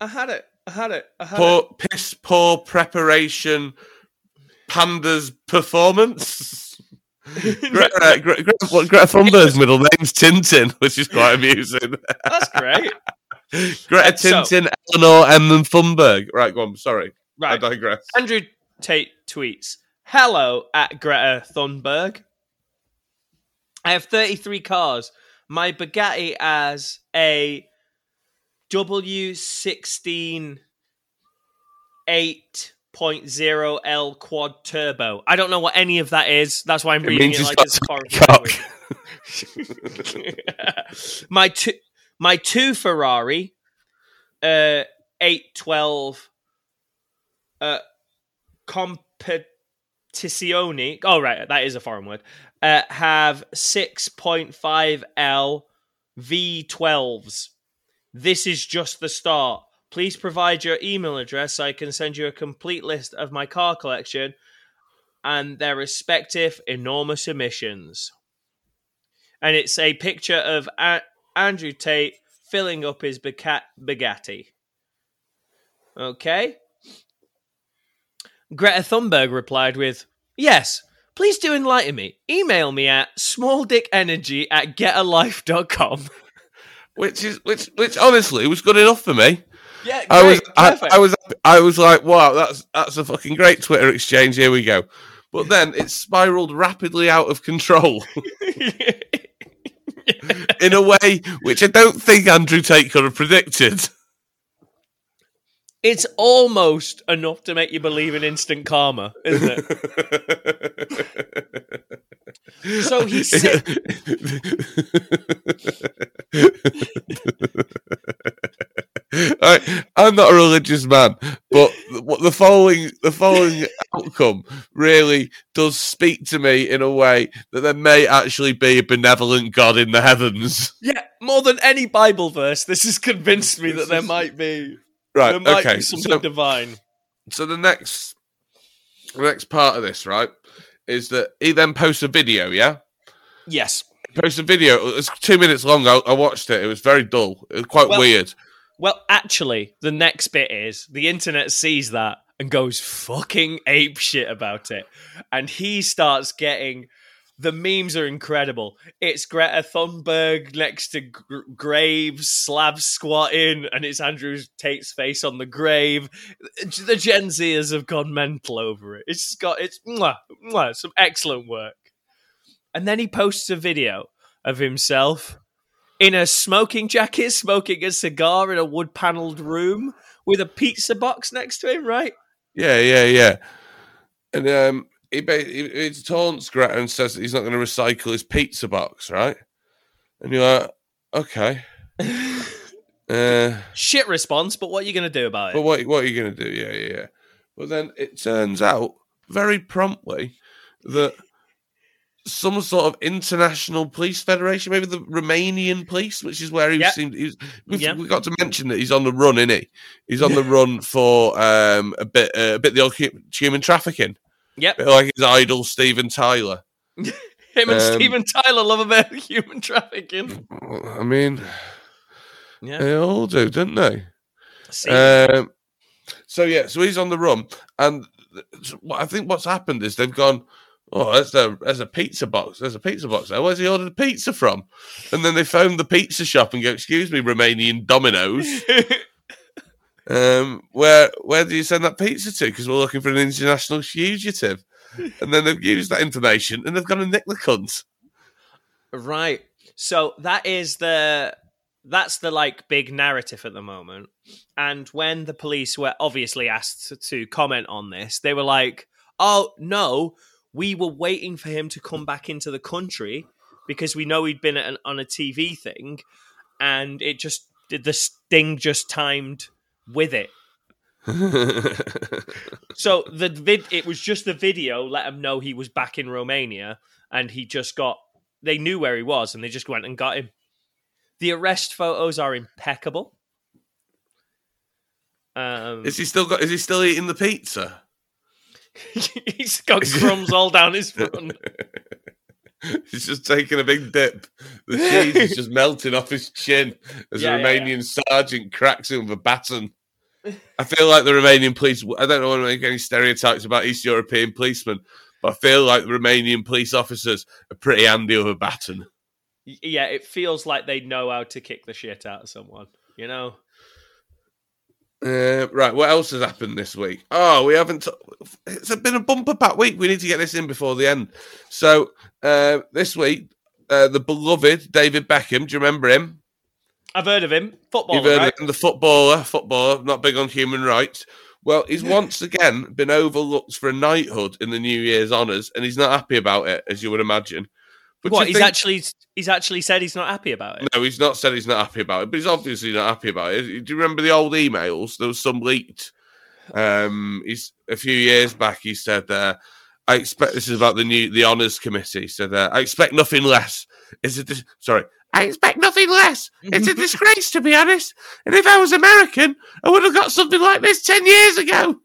I had it. I had it. I had it. Poor, piss poor preparation. Panda's performance. Greta, uh, Gre- Gre- what, Greta Thunberg's middle name's Tintin, which is quite amusing. That's great. Greta So- Tintin, Eleanor M. and Thunberg. Right, go on. Sorry, I Right. digress. Andrew Tate tweets, Hello at Greta Thunberg. I have 33 cars. My Bugatti has a W16 8.0L quad turbo. I don't know what any of that is. That's why I'm It reading it like it's foreign my two my two Ferrari uh 812 uh competizioni oh right that is a foreign word uh have 6.5 L V12s this is just the start please provide your email address so I can send you a complete list of my car collection and their respective enormous emissions and it's a picture of a- Andrew Tate filling up his Bugatti. Okay. Greta Thunberg replied with, Yes, please do enlighten me. Email me at smalldickenergy at getalife.com. Which is which which honestly was good enough for me. Yeah, I was I, I was I was like, wow, that's that's a fucking great Twitter exchange. Here we go. But then it spiraled rapidly out of control in a way which I don't think Andrew Tate could have predicted. It's almost enough to make you believe in instant karma, isn't it? So he said- I, I'm not a religious man, but the, the following the following outcome really does speak to me in a way that there may actually be a benevolent God in the heavens. Yeah, more than any Bible verse, this has convinced me that there might be Right? there might okay. be something So, divine. so the next the next part of this, right, is that he then posts a video. Yeah, Yes. posts a video. It's two minutes long. I, I watched it. It was very dull. It was quite Well- weird. Well, actually, the next bit is the internet sees that and goes fucking ape shit about it, and he starts getting. The memes are incredible. It's Greta Thunberg next to G- graves, slabs squatting, and it's Andrew Tate's face on the grave. The Gen Zers have gone mental over it. It's got it's mwah, mwah, some excellent work. And then he posts a video of himself in a smoking jacket, smoking a cigar in a wood paneled room with a pizza box next to him, right? Yeah, yeah, yeah. And um, he, he, he taunts Greta and says that he's not going to recycle his pizza box, right? And you're like, okay. Uh, Shit response, but what are you going to do about but it? what what are you going to do? Yeah, yeah, yeah. But then it turns out very promptly that some sort of international police federation, maybe the Romanian police, which is where he Yep. seemed. He was, we've, Yep. we got to mention that he's on the run, isn't he? He's on the run for um, a bit, uh, a bit the old human trafficking. Yep. like his idol Steven Tyler. Him and um, Steven Tyler love about human trafficking. I mean, Yeah. they all do, don't they? Um, so yeah, so he's on the run, and th- so what I think what's happened is they've gone. Oh, there's a there's a pizza box. There's a pizza box there. Where's he ordered the pizza from? And then they phone the pizza shop and go, "Excuse me, Romanian Domino's. Um, where where do you send that pizza to? Because we're looking for an international fugitive." And then they've used that information and they've gone and nicked the cunt. Right. So that is the that's the like big narrative at the moment. And when the police were obviously asked to comment on this, they were like, "Oh no, we were waiting for him to come back into the country because we know he'd been an, on a TV thing, and it just the sting just timed with it." so the vid it was just the video let him know he was back in Romania and he just got they knew where he was and they just went and got him. The arrest photos are impeccable. Um, is he still got? Is he still eating the pizza? he's got crumbs all down his front. he's just taking a big dip. The cheese is just melting off his chin as Yeah, a yeah, Romanian sergeant cracks him with a baton. I feel like the Romanian police. I don't want to make any stereotypes about East European policemen, but I feel like the Romanian police officers are pretty handy with a baton. yeah, it feels like they know how to kick the shit out of someone. You know, Uh, right, what else has happened this week? Oh, we haven't. T- it's been a bumper pack week. We need to get this in before the end. So uh, this week, uh, the beloved David Beckham. Do you remember him? I've heard of him. Footballer, You've heard right? of him, the footballer, footballer, not big on human rights. Well, he's once again been overlooked for a knighthood in the New Year's honours, and he's not happy about it, as you would imagine. But What he's think- actually he's actually said he's not happy about it. No, he's not said he's not happy about it, but he's obviously not happy about it. Do you remember the old emails? There was some leaked. Um, he's a few years back. He said, uh, "I expect this is about the new the honors committee." He said, uh, "I expect nothing less." Is it? Dis- sorry, I expect nothing less. It's a disgrace, to be honest. And if I was American, I would have got something like this ten years ago.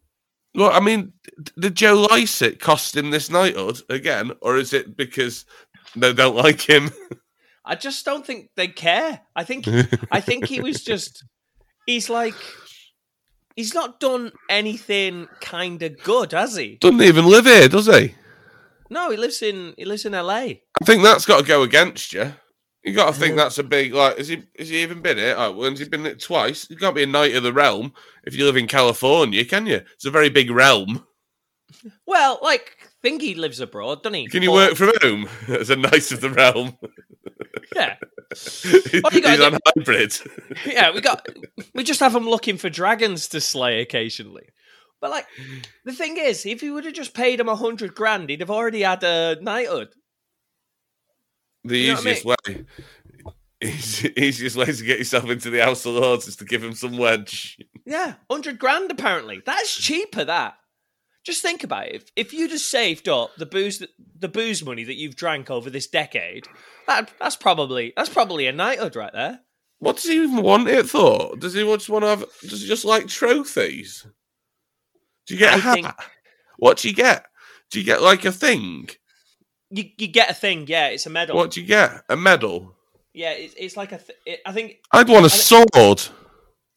Well, I mean, did Joe Lycett cost him this knighthood again, or is it because they don't like him? I just don't think they care. I think I think he was just he's like he's not done anything kind of good, has he? Doesn't even live here, does he? No, he lives in he lives in LA. I think that's got to go against you. You got to think that's a big like. Is he? Has he even been it? Oh, well, has he been it twice? You can't be a knight of the realm if you live in California, can you? It's a very big realm. Well, like think he lives abroad, doesn't he? Can you But- work from home as a knight of the realm? Yeah, He's What you on hybrid. yeah. We got we just have him looking for dragons to slay occasionally. But like the thing is, if he would have just paid him a hundred grand, he'd have already had a knighthood. The You know what I easiest way, easy- easiest way to get yourself into the House of Lords is to give him some wedge. Yeah, hundred grand apparently. That's cheaper. That. Just think about it. If, if you just saved up the booze the booze money that you've drank over this decade, that that's probably that's probably a knighthood right there. What does he even want it for? Does he just want to have? Does he just like trophies? Do you get a I hat? think- What do you get? Do you get like a thing? You you get a thing, yeah. It's a medal. What do you get? A medal? Yeah, it's, it's like a. Th- it, I think I'd want a sword.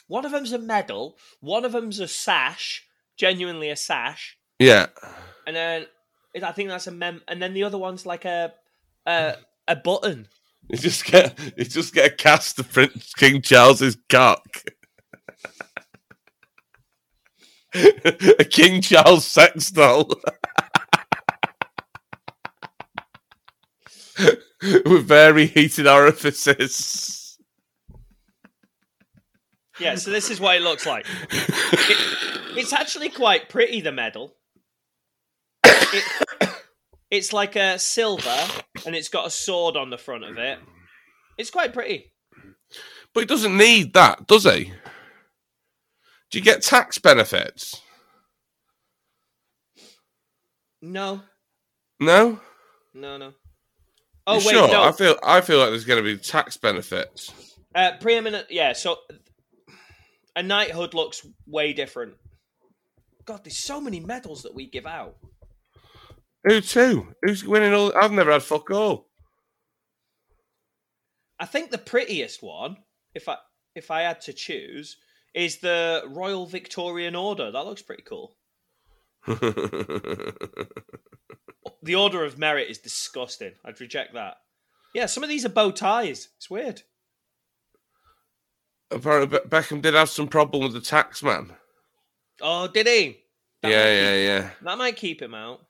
one of them's a medal, one of them's a sash, genuinely a sash, Yeah. and then I think that's a mem. And then the other one's like a a, a button. You just get you just get a cast of Prince King Charles's cock. a King Charles sex doll. With very heated orifices. Yeah, so this is what it looks like. It, it's actually quite pretty. The medal. It, it's like a silver, and it's got a sword on the front of it. It's quite pretty. But he doesn't need that, does he? Do you get tax benefits? No, No? no, no. Oh You wait, sure? no. I feel I feel like there's gonna be tax benefits. Uh, preeminent, yeah. So a knighthood looks way different. God, there's so many medals that we give out. Who to? Who's winning all I've never had fuck all. I think the prettiest one, if I if I had to choose, is the Royal Victorian Order. That looks pretty cool. the order of merit is disgusting. I'd reject that. Yeah, some of these are bow ties. It's weird. Apparently, Beckham did have some problem with the tax man. Oh, did he? That yeah, yeah, keep- yeah, That might keep him out.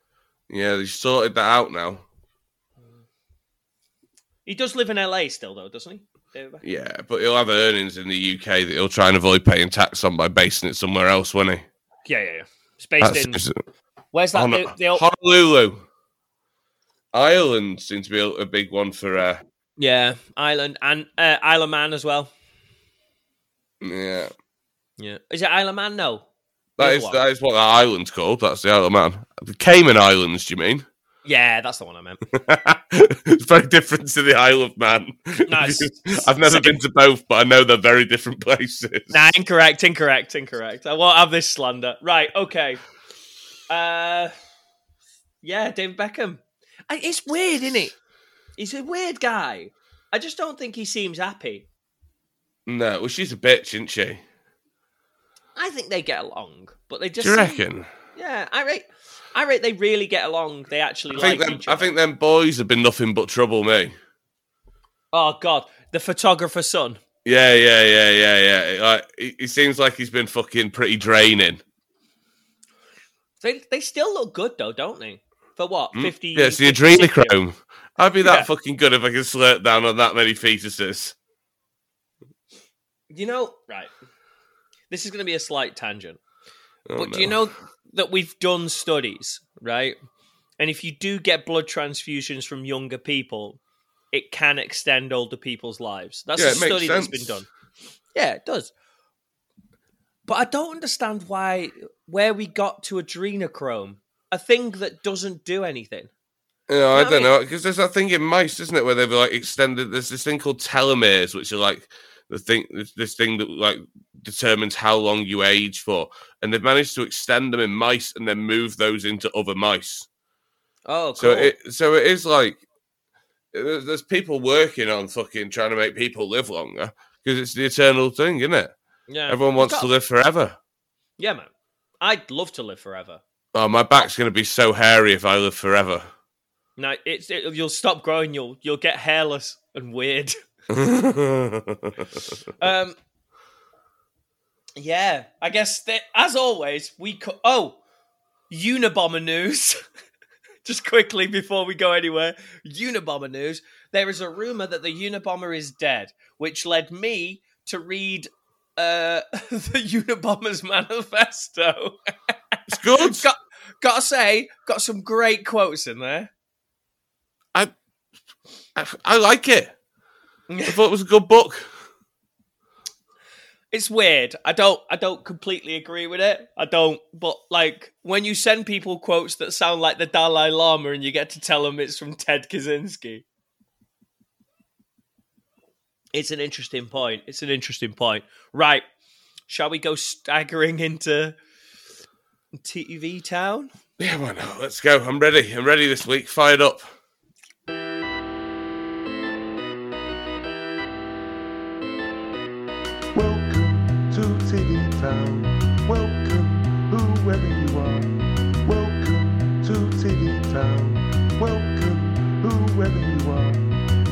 Yeah. They sorted that out now. He does live in LA still, though, doesn't he? David Yeah, but he'll have earnings in the UK that he'll try and avoid paying tax on by basing it somewhere else, won't he? Yeah, yeah, yeah. It's based That's in. Where's that? The, the old- Honolulu. Ireland seems to be a, a big one for. Uh, yeah, Island and uh, Isle of Man as well. yeah, Yeah, is it Isle of Man? No. That is that is what that island's called. That's the Isle of Man. The Cayman Islands, do you mean? Yeah, that's the one I meant. it's very different to the Isle of Man. Nice. I've never Same. been to both, but I know they're very different places. Nah, incorrect, incorrect, incorrect. I won't have this slander. Right, okay. Uh, yeah, David Beckham. I, it's weird, isn't it? He's a weird guy. I just don't think he seems happy. No, well, she's a bitch, isn't she? I think they get along, but they just. Do you reckon? Yeah, I rate. I rate they really get along. They actually I think like them, each I think them boys have been nothing but trouble, me. Oh God, the photographer's son. Yeah, yeah, yeah, yeah, yeah. Like, he, he seems like he's been fucking pretty draining. They they still look good though, don't they? For what Mm. fifty? Yeah, it's the 56 adrenochrome. I'd be that Yeah. fucking good if I could slurp down on that many fetuses. You know, right? This is going to be a slight tangent. Oh, but do you know that we've done studies, right? And if you do get blood transfusions from younger people, it can extend older people's lives. That's Yeah, a study that's been done. Yeah, it does. But I don't understand why where we got to adrenochrome, a thing that doesn't do anything. Yeah, I I don't mean- know because there's that thing in mice, isn't it, where they've like extended. There's this thing called telomeres, which are like the thing, this, this thing that like determines how long you age for, and they've managed to extend them in mice and then move those into other mice. Oh, cool. So it, so it is like there's, there's people working on fucking trying to make people live longer because it's the eternal thing, isn't it? yeah. Everyone wants Got- to live forever. Yeah, man. I'd love to live forever. Oh, my back's going to be so hairy if I live forever. No, it's it, you'll stop growing. You'll you'll get hairless and weird. Um, yeah, I guess that as always we co- oh Unabomber news. Just quickly before we go anywhere, Unabomber news. There is a rumor that the Unabomber is dead, which led me to read uh, the Unabomber's manifesto. it's good. got gotta say, got some great quotes in there. I, I like it. I thought it was a good book. It's weird. I don't I don't completely agree with it. I don't but like when you send people quotes that sound like the Dalai Lama and you get to tell them it's from Ted Kaczynski. It's an interesting point. It's an interesting point. Right. Shall we go staggering into TV town? Yeah, why not? Let's go. I'm ready. I'm ready this week. Fired up.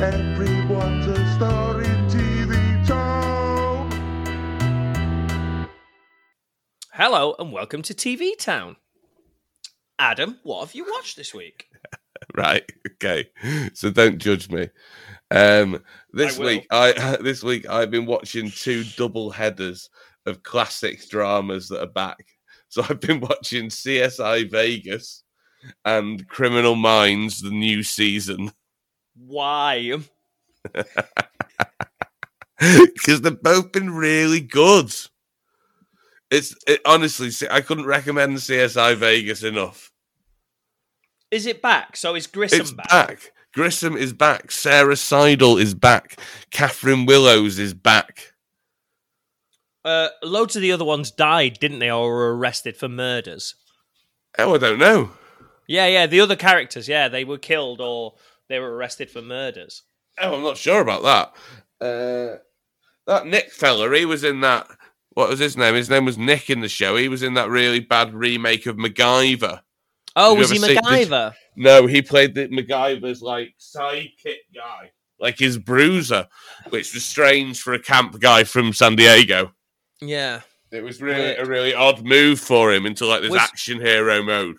Everyone's a star in TV Town. Hello and welcome to TV Town. Adam, what have you watched this week? Right. Okay. So don't judge me. Um, this I week, I this week I've been watching two double headers of classic dramas that are back. So I've been watching CSI Vegas and Criminal Minds, the new season, Why? because they've both been really good. It's it, honestly, I couldn't recommend CSI Vegas enough. Is it back? So is Grissom it's back? back. Grissom is back. Sara Sidle is back. Catherine Willows is back. Uh, loads of the other ones died, didn't they, or were arrested for murders? Oh, I don't know. Yeah, yeah. The other characters, yeah, they were killed or they were arrested for murders. Oh, I'm not sure about that. Uh, that Nick fella, he was in that. What was his name? His name was Nick in the show. He was in that really bad remake of MacGyver. Oh, was he ever see- did- MacGyver? No, he played the MacGyver's like sidekick guy, like his bruiser, which was strange for a camp guy from San Diego. Yeah. It was really Weird. a really odd move for him into like this Was- action hero mode.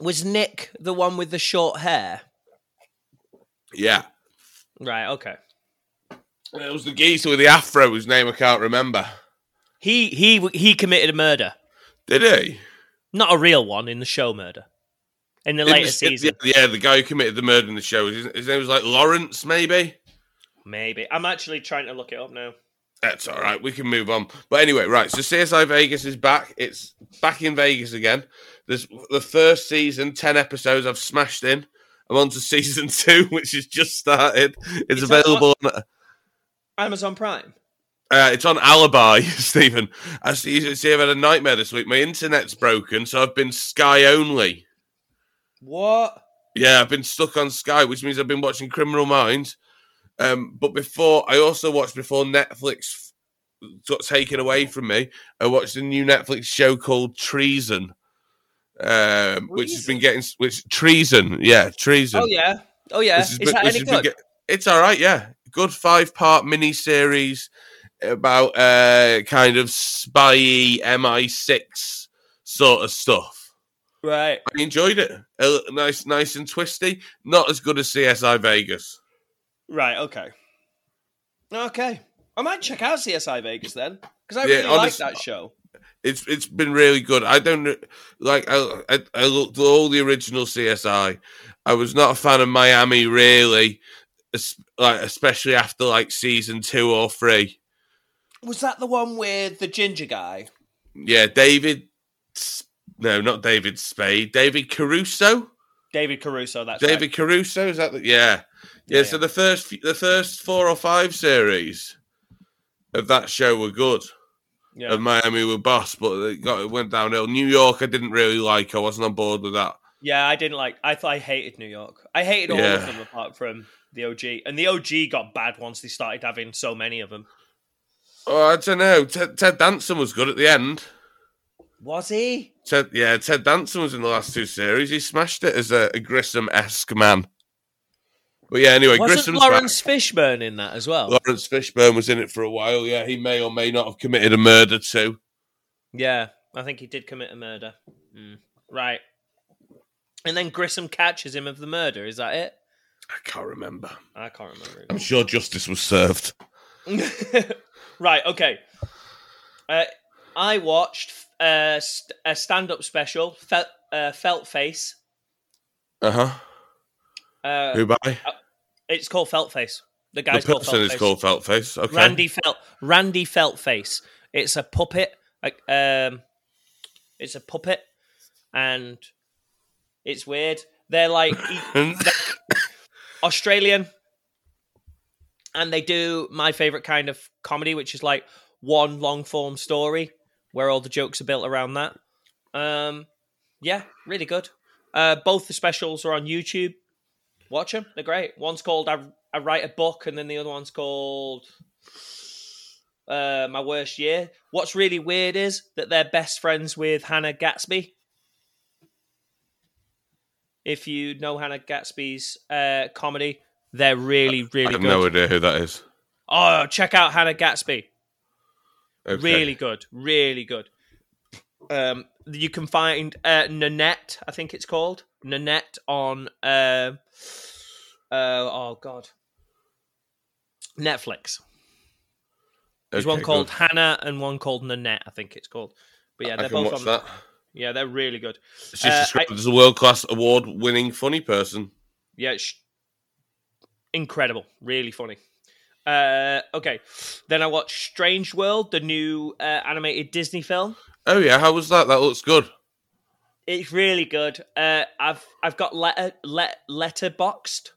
Was Nick the one with the short hair? Yeah. Right. Okay. It was the geezer with the afro, whose name I can't remember. He he he committed a murder, Did he? not a real one in the show murder. In the In later the- season, Yeah, the guy who committed the murder in the show. His, his name was like Lawrence, maybe. maybe. I'm actually trying to look it up now. That's all right. We can move on. But anyway, right. So CSI Vegas is back. It's back in Vegas again. There's the first season, ten episodes. I've smashed in. I'm on to season two, which has just started. It's, It's on- available. On, Amazon Prime. uh, it's on Alibi, Stephen. I see. See, I've had a nightmare this week. My internet's broken, so I've been Sky only. What? Yeah, I've been stuck on Sky, which means I've been watching Criminal Minds. Um, but before, I also watched before Netflix got taken away from me. I watched a new Netflix show called Treason, um, which has been getting which treason, yeah, treason. Oh yeah. Oh yeah. Is been- that any good? get- it's all right, yeah. Good five part mini series about uh, kind of spy MI6 sort of stuff. right. I enjoyed it. Uh, nice, nice and twisty. Not as good as CSI Vegas. Right. Okay. Okay. I might check out CSI Vegas then because I Yeah, really like that show. It's it's been really good. I don't like. I I, I looked at all the original CSI. I was not a fan of Miami really, like especially after like season two or three. Was that the one with the ginger guy? Yeah, David. No, not David Spade. David Caruso. David Caruso. That's David right. Caruso is that? The, yeah. yeah, Yeah, So yeah. the first the first four or five series of that show were good. Yeah. And Miami were boss, but it got it went downhill. New York, I didn't really like. I wasn't on board with that. yeah. I didn't like. I thought I hated New York. I hated all Yeah. of them apart from the OG, and the OG got bad once they started having so many of them. Oh, I don't know. Ted, Ted Danson was good at the end. Was he? Ted, yeah, Ted Danson was in the last two series. He smashed it as a, a Grissom esque man. But yeah, anyway, Wasn't Grissom's Laurence Fishburne in that as well? back. Laurence Fishburne was in it for a while. Yeah, he may or may not have committed a murder too. Yeah, I think he did commit a murder. Mm. Right. And then Grissom catches him of the murder. Is that it? I can't remember. I can't remember. I'm sure justice was served. right. Okay. Uh, I watched uh, a stand-up special, Felt, uh, Felt Face. Uh huh. Uh, Who by? it's called Felt Face. The The guy's called person Felt is called Feltface. Okay. Randy Felt. Randy Feltface. It's a puppet. Like um, it's a puppet, and it's weird. They're like e- Australian, and they do my favorite kind of comedy, which is like one long form story where all the jokes are built around that. Um, yeah, really good. Uh, both the specials are on YouTube. Watch them; they're great. One's called "I, I Write a Book," and then the other one's called uh, "My Worst Year." What's really weird is that they're best friends with Hannah Gadsby. If you know Hannah Gadsby's uh, comedy, they're really, really I have good. no idea who that is. Oh, check out Hannah Gadsby. Okay. Really good, really good. Um, you can find uh, Nanette, I think it's called Nanette on. Uh, uh, oh God, Netflix. There's one called good. Hannah and one called Nanette, I think it's called. But yeah, I they're both on. that. Yeah, they're really good. She's Uh, described as a world class award winning funny person. Yeah, it's incredible, really funny. Uh, okay, then I watched Strange World, the new uh, animated Disney film. Oh yeah, how was that? That looks good. It's really good. Uh, I've I've got letter let Letterboxd,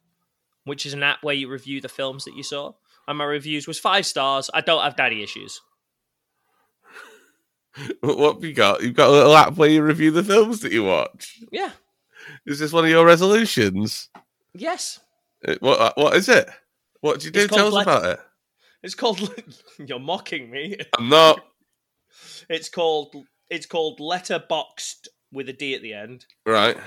which is an app where you review the films that you saw, and my reviews was five stars. I don't have daddy issues. What have you got? You've got a little app where you review the films that you watch. Yeah. Is this one of your resolutions? Yes. Uh, What what is it? What do you do? It's Tell us about it. It's called. You're mocking me. I'm not It's called. It's called Letterboxd with a D at the end. right.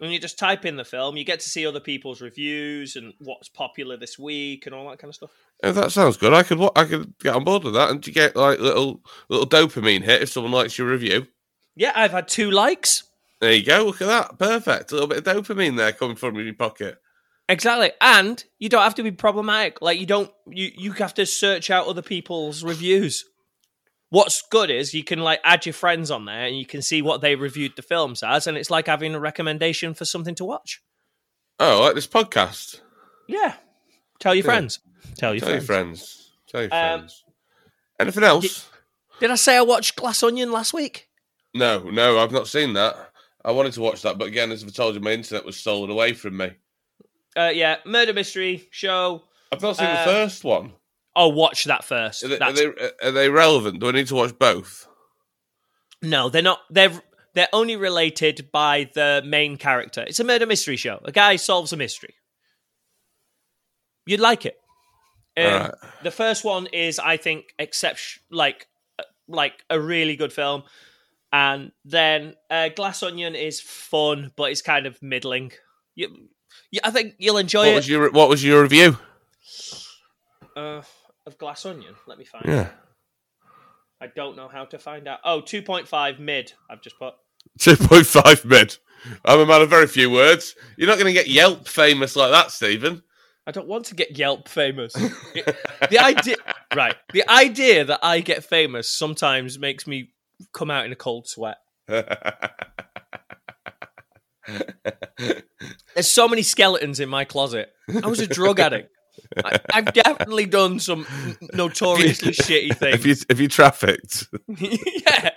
And you just type in the film, you get to see other people's reviews and what's popular this week and all that kind of stuff. If that sounds good, I could I could get on board with that, and you get like little little dopamine hit if someone likes your review. Yeah, I've had two likes. There you go. Look at that. Perfect. A little bit of dopamine there coming from your pocket. Exactly. And you don't have to be problematic. Like you don't you you have to search out other people's reviews. What's good is you can like add your friends on there and you can see what they reviewed the films as and it's like having a recommendation for something to watch. Oh, like this podcast. Yeah. Tell your Yeah. friends. Tell your Tell your friends. friends. Tell your Um, friends. Anything else? Did I say I watched Glass Onion last week? No, no, I've not seen that. I wanted to watch that, but again, as I've told you, my internet was stolen away from me. Uh yeah, murder mystery show. I've not seen Uh, the first one. I'll watch that first. Are they, are, they, are they relevant? Do I need to watch both? No, they're not. They're they're only related by the main character. It's a murder mystery show. A guy solves a mystery. You'd like it. Um, Alright. The first one is, I think, exception like uh, like a really good film, and then uh, Glass Onion is fun, but it's kind of middling. You, you, I think you'll enjoy What it. was your What was your review? uh, of Glass Onion. Let me find. Yeah, I don't know how to find out. Oh, 2.5 mid. I've just put. two point five mid. I'm a man of very few words. You're not going to get Yelp famous like that, Stephen. I don't want to get Yelp famous. the idea, right? The idea that I get famous sometimes makes me come out in a cold sweat. There's so many skeletons in my closet. I was a drug addict. I, I've definitely done some notoriously shitty if things. you if you trafficked, yeah,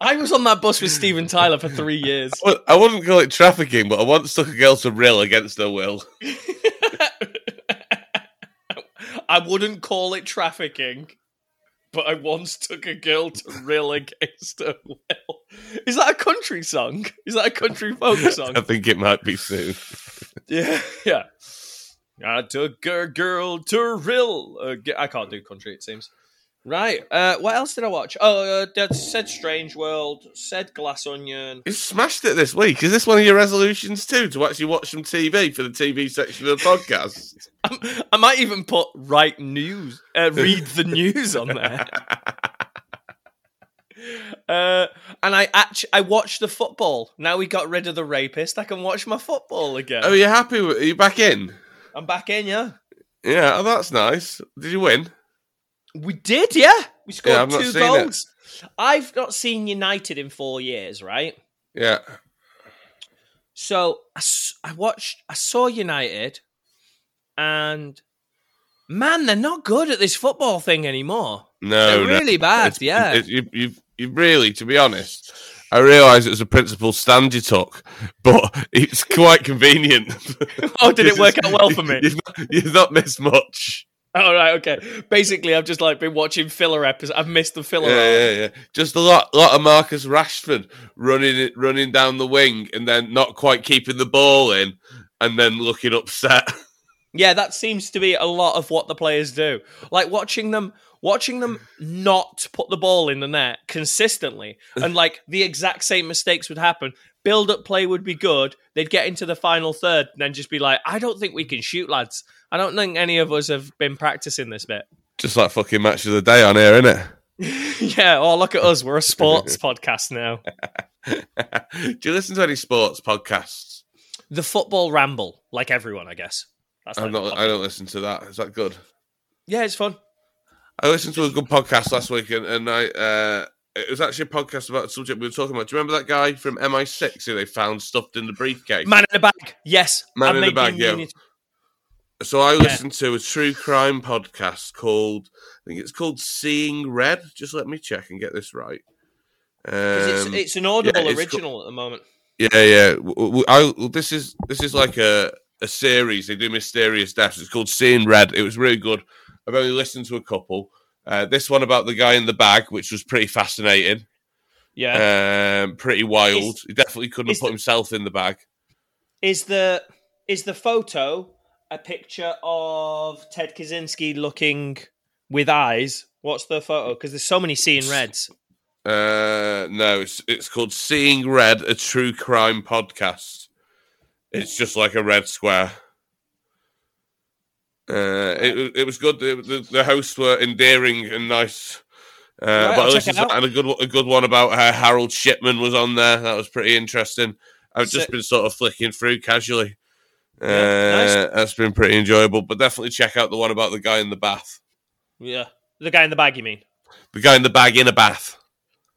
I was on that bus with Steven Tyler for three years. well, I wouldn't call it trafficking, but I once took a girl to Rhyl against her will. I wouldn't call it trafficking, but I once took a girl to Rhyl against her will. Is that a country song? Is that a country folk song? I think it might be soon. yeah, yeah. I took a girl to Rhyl. I can't do country, it seems. Right. Uh, what else did I watch? Oh, uh, that said Strange World, said Glass Onion. You smashed it this week. Is this one of your resolutions too to actually watch some TV for the TV section of the podcast? I might even put write news, uh, read the news on there. Uh, and I actually I watched the football. Now we got rid of the rapist. I can watch my football again. oh, you're happy? With, are you back in? I'm back in, yeah. Yeah, oh, that's nice. Did you win? We did, yeah. We scored Yeah, two seen it. goals. I've not seen United in four years, right? Yeah. So I watched, I saw United, and man, they're not good at this football thing anymore. No, They're no. really bad, It's- yeah. it- you, you, you really, to be honest, I realise it was a principal stand you took, but it's quite convenient. oh, did it work out well for me? You've not, you've not missed much. All right, okay. Basically, I've just like been watching filler episodes. I've missed the filler. Yeah, yeah, yeah. Just a lot, lot of Marcus Rashford running it, running down the wing, and then not quite keeping the ball in, and then looking upset. Yeah, that seems to be a lot of what the players do. Like watching them watching them not put the ball in the net consistently and like the exact same mistakes would happen. Build up play would be good. They'd get into the final third and then just be like, I don't think we can shoot, lads. I don't think any of us have been practicing this bit. Just like fucking match of the day on here, innit? yeah, oh look at us. We're a sports podcast now. Do you listen to any sports podcasts? The football ramble, like everyone, I guess. That's I'm like not. I don't listen to that. Is that good? Yeah, it's fun. I listened to a good podcast last week, and, and I uh, it was actually a podcast about a subject we were talking about. Do you remember that guy from MI6 who they found stuffed in the briefcase? Man in the bag. Yes. Man I've in the bag, yeah. So I listened to a true crime podcast called I think it's called Seeing Red. Just let me check and get this right. Um, it's, it's an audible yeah, it's original at the moment. Yeah, yeah. W- I, this is this is like a a series. They do mysterious deaths. It's called Seeing Red. It was really good. I've only listened to a couple. Uh, this one about the guy in the bag, which was pretty fascinating, Yeah. um, pretty wild. Is- he definitely couldn't have put the- himself in the bag. is the is the photo a picture of Ted Kaczynski looking with eyes? What's the photo? Because there's so many seeing reds. Uh, no, it's it's called Seeing Red, a true crime podcast. It's just like a red square. Uh, it it was good. The, the, the hosts were endearing and nice. Uh, Right, but I'll I check listened it to- out. and a good one- a good one about how Harold Shipman was on there. That was pretty interesting. I've just Sick. been sort of flicking through casually. Uh, Yeah, nice. That's been pretty enjoyable. But definitely check out the one about the guy in the bath. Yeah. The guy in the bag, you mean? The guy in the bag in a bath.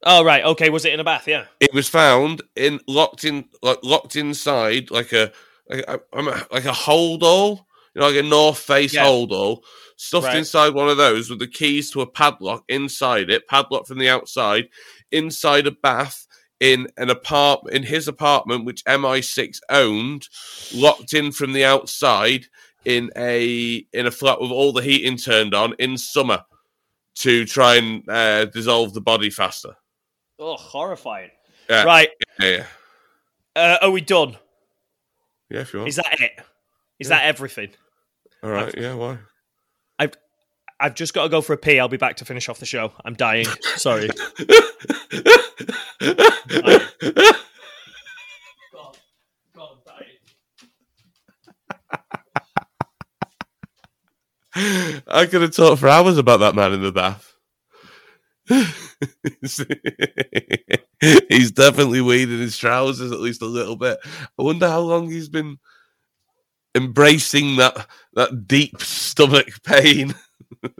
Oh, right. Okay. Was it in a bath? Yeah. It was found in locked in like locked inside like a like a- like a hold all, you know, like a North Face Yeah. hold all, stuffed Right. inside one of those with the keys to a padlock inside it, padlock from the outside, inside a bath in an apart in his apartment which MI6 owned, locked in from the outside in a in a flat with all the heating turned on in summer to try and uh, dissolve the body faster. Oh, horrifying. Yeah. Right. Yeah, Uh, are we done? yeah, if you want. Is that it? Is Yeah. that everything? All right, yeah, why? I've I've just got to go for a pee. I'll be back to finish off the show. I'm dying. Sorry. I could have talked for hours about that man in the bath. he's definitely weeded his trousers at least a little bit. I wonder how long he's been embracing that that deep stomach pain.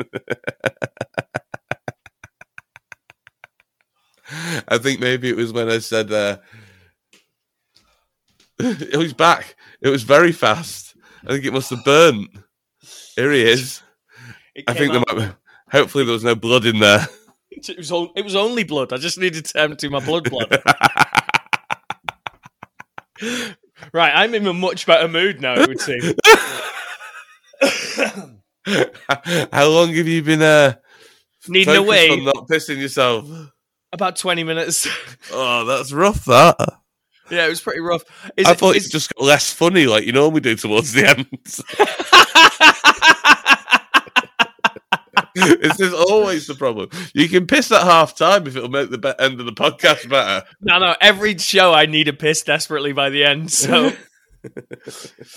I think maybe it was when I said uh, oh, he's back. It was very fast. I think it must have burnt. Here he is. I think there might be, hopefully there was no blood in there. it was, on- it was only blood. I just needed to empty my blood blood. right, I'm in a much better mood now. It would seem. How long have you been uh, Needing a on not pissing yourself? About twenty minutes. Oh, that's rough. That yeah, it was pretty rough. Is I it- thought is- it just got less funny, like you normally do towards the end. this is always the problem. You can piss at half time if it'll make the be- end of the podcast better. No, no. Every show, I need a piss desperately by the end. So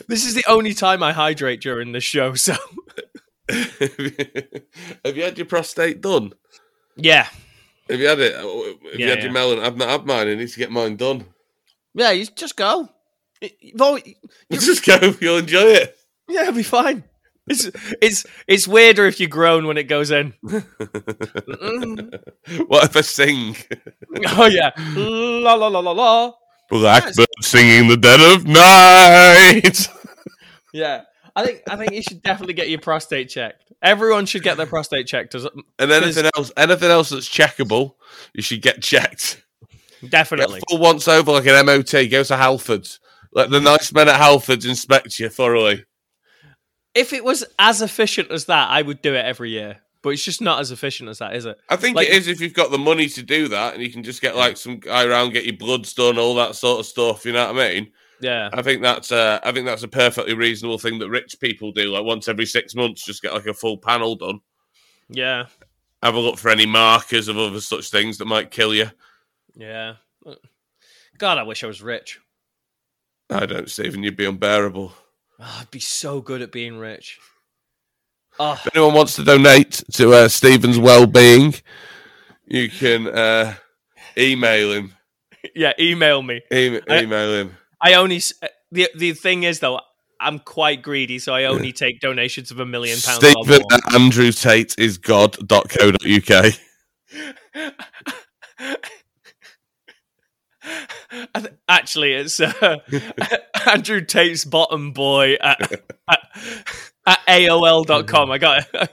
this is the only time I hydrate during the show. So have you had your prostate done? yeah, Have you had it? Have you had yeah. your melon? I've not had mine. I need to get mine done. yeah. You just go. You've always- Just go. You'll enjoy it. yeah, it'll be fine. It's it's it's weirder if you groan when it goes in. Mm. what if I sing? Oh yeah, la la la la la. Blackbird singing the dead of night. Yeah, I think I think you should definitely get your prostate checked. Everyone should get their prostate checked. as- And anything else, anything else that's checkable, you should get checked. Definitely. Get full once over like an MOT. Go to Halfords. Let the nice men at Halfords inspect you thoroughly. If it was as efficient as that, I would do it every year. But it's just not as efficient as that, is it? I think Like- it is if you've got the money to do that, and you can just get like some guy around, get your bloods done, all that sort of stuff. You know what I mean? Yeah. I think that's uh, I think that's a perfectly reasonable thing that rich people do. Like once every six months, just get like a full panel done. Yeah. Have a look for any markers of other such things that might kill you. Yeah. God, I wish I was rich. I don't, Stephen. You'd be unbearable. Oh, I'd be so good at being rich. Oh, If anyone wants to donate to uh, Stephen's well-being, you can uh, email him. yeah, email me. E- I- email him. I only the the thing is though, I'm quite greedy, so I only take donations of a million pounds. Stephen Andrew Tate is god.co.uk. Actually, it's uh, Andrew Tate's bottom boy at, at, at AOL.com. I got it.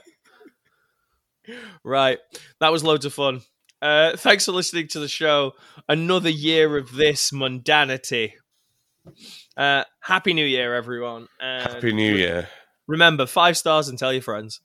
right. That was loads of fun. Uh, thanks for listening to the show. Another year of this mundanity. Uh, Happy New Year, everyone. And Happy New Year. Remember, five stars and tell your friends.